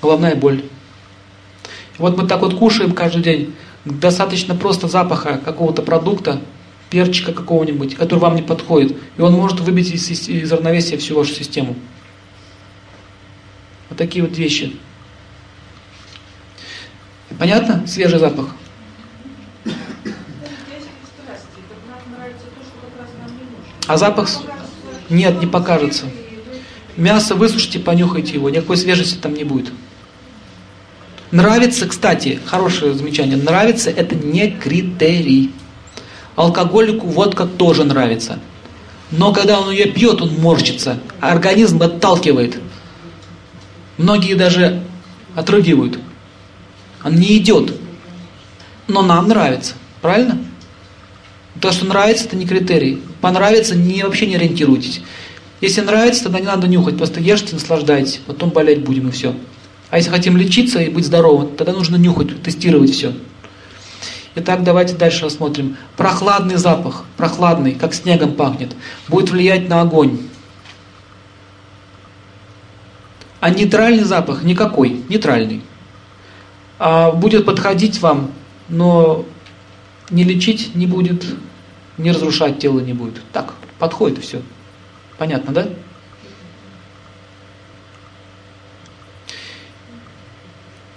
Головная боль. И вот мы так вот кушаем каждый день. Достаточно просто запаха какого-то продукта, перчика какого-нибудь, который вам не подходит. И он может выбить из, из, из равновесия всю вашу систему. Вот такие вот вещи. Понятно? Свежий запах. А запах нет, не покажется. Мясо высушите, понюхайте его, никакой свежести там не будет. Нравится, кстати, хорошее замечание, нравится это не критерий. Алкоголику водка тоже нравится. Но когда он ее пьет, он морщится, а организм отталкивает. Многие даже отрыгивают. Он не идет. Но нам нравится. Правильно? То, что нравится, это не критерий. Понравится, не, вообще не ориентируйтесь. Если нравится, тогда не надо нюхать, просто ешьте, наслаждайтесь, потом болеть будем и все. А если хотим лечиться и быть здоровым, тогда нужно нюхать, тестировать все. Итак, давайте дальше рассмотрим. Прохладный запах, прохладный, как снегом пахнет, будет влиять на огонь. А нейтральный запах никакой, нейтральный. А будет подходить вам, но не лечить не будет, не разрушать тело не будет. Так, подходит и все. Понятно, да?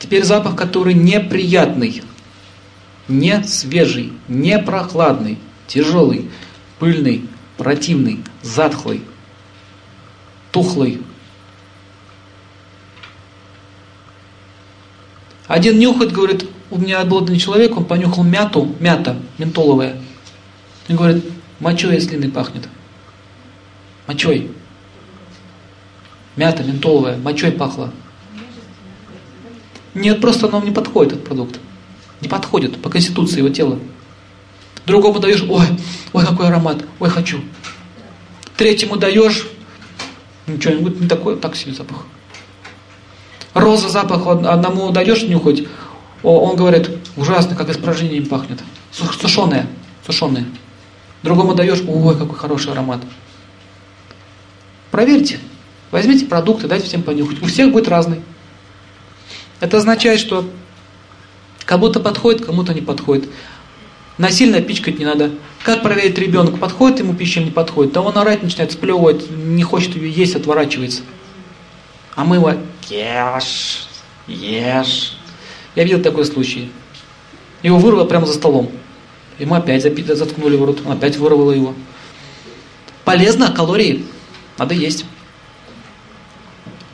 Теперь запах, который неприятный, не свежий, не прохладный, тяжелый, пыльный, противный, затхлый, тухлый. Один нюхает, говорит, у меня был один человек, он понюхал мяту, мята ментоловая. И говорит, мочой слиной пахнет. Мочой. Мята ментоловая, мочой пахла. Нет, просто нам не подходит этот продукт. Не подходит по конституции его тела. Другому даешь, ой, ой, какой аромат, ой, хочу. Третьему даешь, ничего, не будет не такой, так себе запах. Роза запах одному даешь нюхать, он говорит, ужасно, как испражнением пахнет. Сушеное, сушеное. Другому даешь, ой, какой хороший аромат. Проверьте. Возьмите продукты, дайте всем понюхать. У всех будет разный. Это означает, что кому-то подходит, кому-то не подходит. Насильно пичкать не надо. Как проверить ребенка, подходит ему пища, не подходит? Да он орать начинает, сплевывать, не хочет ее есть, отворачивается. А мы его ешь, ешь. Я видел такой случай. Его вырвало прямо за столом. Ему опять заткнули в рот, он опять вырвало его. Полезно, калории, надо есть.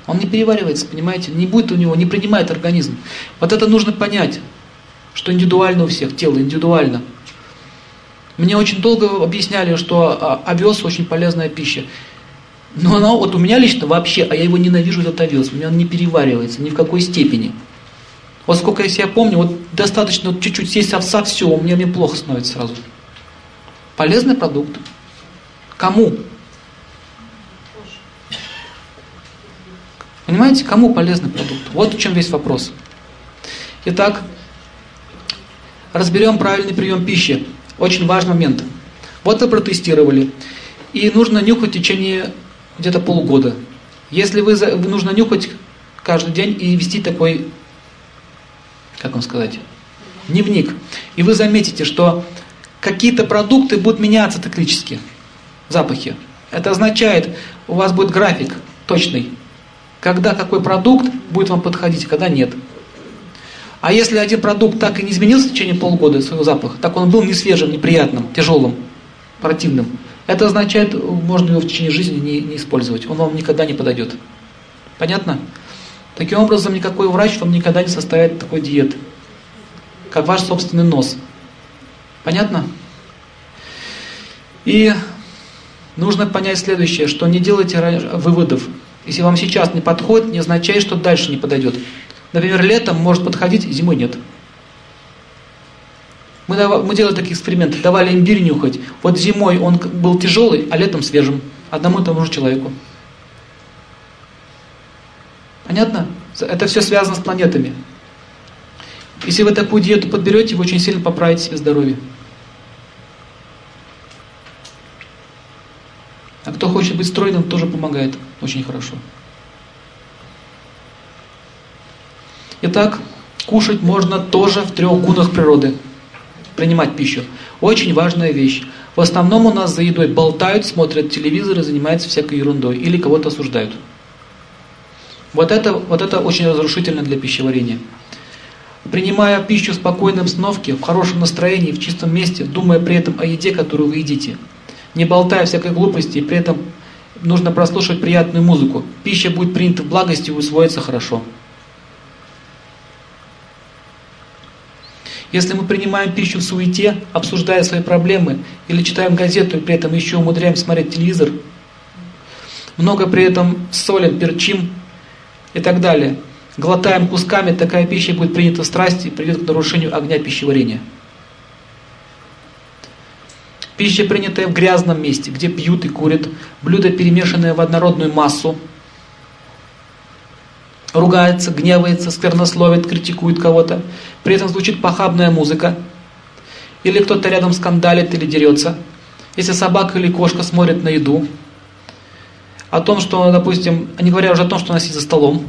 Он не переваривается, понимаете? Не будет у него, не принимает организм. Вот это нужно понять, что индивидуально у всех, тело индивидуально. Мне очень долго объясняли, что а, овес очень полезная пища. Но она вот у меня лично вообще, а я его ненавижу, этот овес, у меня он не переваривается ни в какой степени. Вот сколько я себя помню, вот достаточно вот чуть-чуть съесть овса, все, у меня мне плохо становится сразу. Полезный продукт. Кому? Понимаете, кому полезный продукт? Вот в чем весь вопрос. Итак, разберем правильный прием пищи. Очень важный момент. Вот вы протестировали. И нужно нюхать в течение где-то полугода. Если вы нужно нюхать каждый день и вести такой, как вам сказать, дневник. И вы заметите, что какие-то продукты будут меняться циклически, запахи. Это означает, у вас будет график точный, когда какой продукт будет вам подходить, когда нет. А если один продукт так и не изменился в течение полгода своего запаха, так он был не свежим, неприятным, тяжелым, противным, это означает, можно его в течение жизни не, не использовать. Он вам никогда не подойдет. Понятно? Таким образом, никакой врач вам никогда не составит такой диеты, как ваш собственный нос. Понятно? И нужно понять следующее, что не делайте выводов. Если вам сейчас не подходит, не означает, что дальше не подойдет. Например, летом может подходить, зимой нет. Мы, мы делали такие эксперименты, давали имбирь нюхать. Вот зимой он был тяжелый, а летом свежим. Одному и тому же человеку. Понятно? Это все связано с планетами. Если вы такую диету подберете, вы очень сильно поправите себе здоровье. А кто хочет быть стройным, тоже помогает очень хорошо. Итак, кушать можно тоже в трех гунах природы. Принимать пищу. Очень важная вещь. В основном у нас за едой болтают, смотрят телевизор и занимаются всякой ерундой. Или кого-то осуждают. Вот это, вот это очень разрушительно для пищеварения. Принимая пищу в спокойном сновке, в хорошем настроении, в чистом месте, думая при этом о еде, которую вы едите. Не болтая всякой глупости, и при этом нужно прослушать приятную музыку. Пища будет принята в благости и усвоится хорошо. Если мы принимаем пищу в суете, обсуждая свои проблемы, или читаем газету и при этом еще умудряемся смотреть телевизор, много при этом солим, перчим и так далее, глотаем кусками, такая пища будет принята в страсти и приведет к нарушению огня пищеварения. Пища, принятая в грязном месте, где пьют и курят, блюдо, перемешанное в однородную массу, ругается, гневается, сквернословит, критикует кого-то. При этом звучит похабная музыка. Или кто-то рядом скандалит или дерется. Если собака или кошка смотрят на еду. О том, что, допустим, не говоря уже о том, что сидит за столом,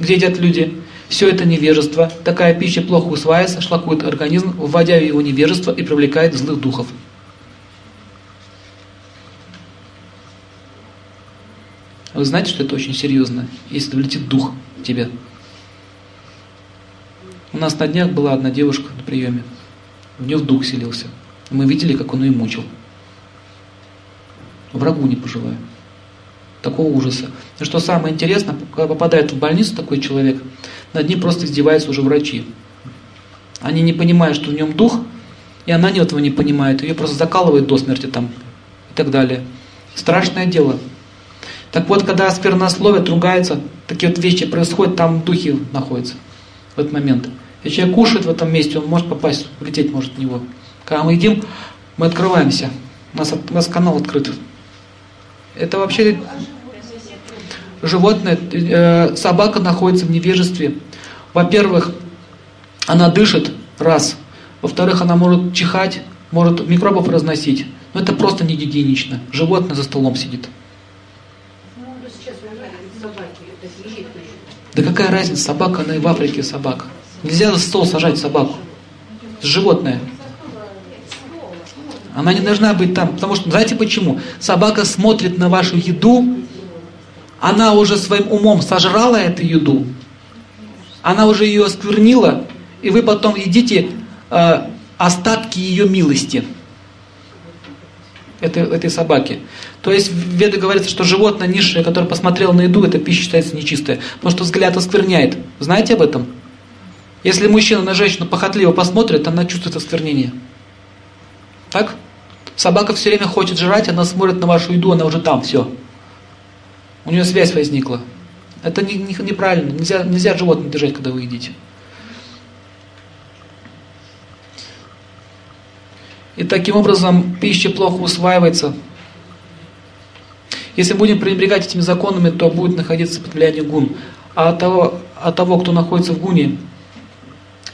где едят люди. Все это невежество. Такая пища плохо усваивается, шлакует организм, вводя в его невежество и привлекает злых духов. Вы знаете, что это очень серьезно, если влетит дух в тебя. У нас на днях была одна девушка на приеме. В нее в дух селился. Мы видели, как он ее мучил. Врагу не пожелаю. Такого ужаса. И что самое интересное, когда попадает в больницу такой человек, над ним просто издеваются уже врачи. Они не понимают, что в нем дух, и она этого не понимает. Ее просто закалывает до смерти там и так далее. Страшное дело. Так вот, когда сквернословят, ругаются, такие вот вещи происходят, там духи находятся в этот момент. Если человек кушает в этом месте, он может попасть, улететь может в него. Когда мы едим, мы открываемся. У нас, у нас канал открыт. Это вообще животное, э, собака находится в невежестве. Во-первых, она дышит, раз. Во-вторых, она может чихать, может микробов разносить. Но это просто не гигиенично. Животное за столом сидит. Да какая разница, собака, она и в Африке собака. Нельзя за стол сажать собаку. Это животное. Она не должна быть там, потому что, знаете почему? Собака смотрит на вашу еду, она уже своим умом сожрала эту еду, она уже ее осквернила, и вы потом едите э, остатки ее милости этой, этой собаки. То есть в Веде говорится, что животное низшее, которое посмотрело на еду, эта пища считается нечистая. Потому что взгляд оскверняет. Знаете об этом? Если мужчина на женщину похотливо посмотрит, она чувствует осквернение. Так? Собака все время хочет жрать, она смотрит на вашу еду, она уже там, все. У нее связь возникла. Это не, не, неправильно. Нельзя, нельзя животное держать, когда вы едите. И таким образом пища плохо усваивается. Если будем пренебрегать этими законами, то будет находиться влиянием гун. А от того, от того, кто находится в гуне,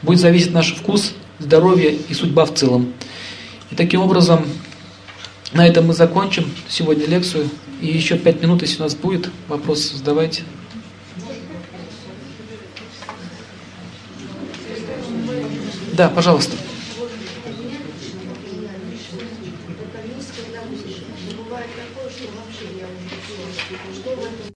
будет зависеть наш вкус, здоровье и судьба в целом. И таким образом, на этом мы закончим сегодня лекцию. И еще пять минут, если у нас будет, вопрос задавайте. Да, пожалуйста.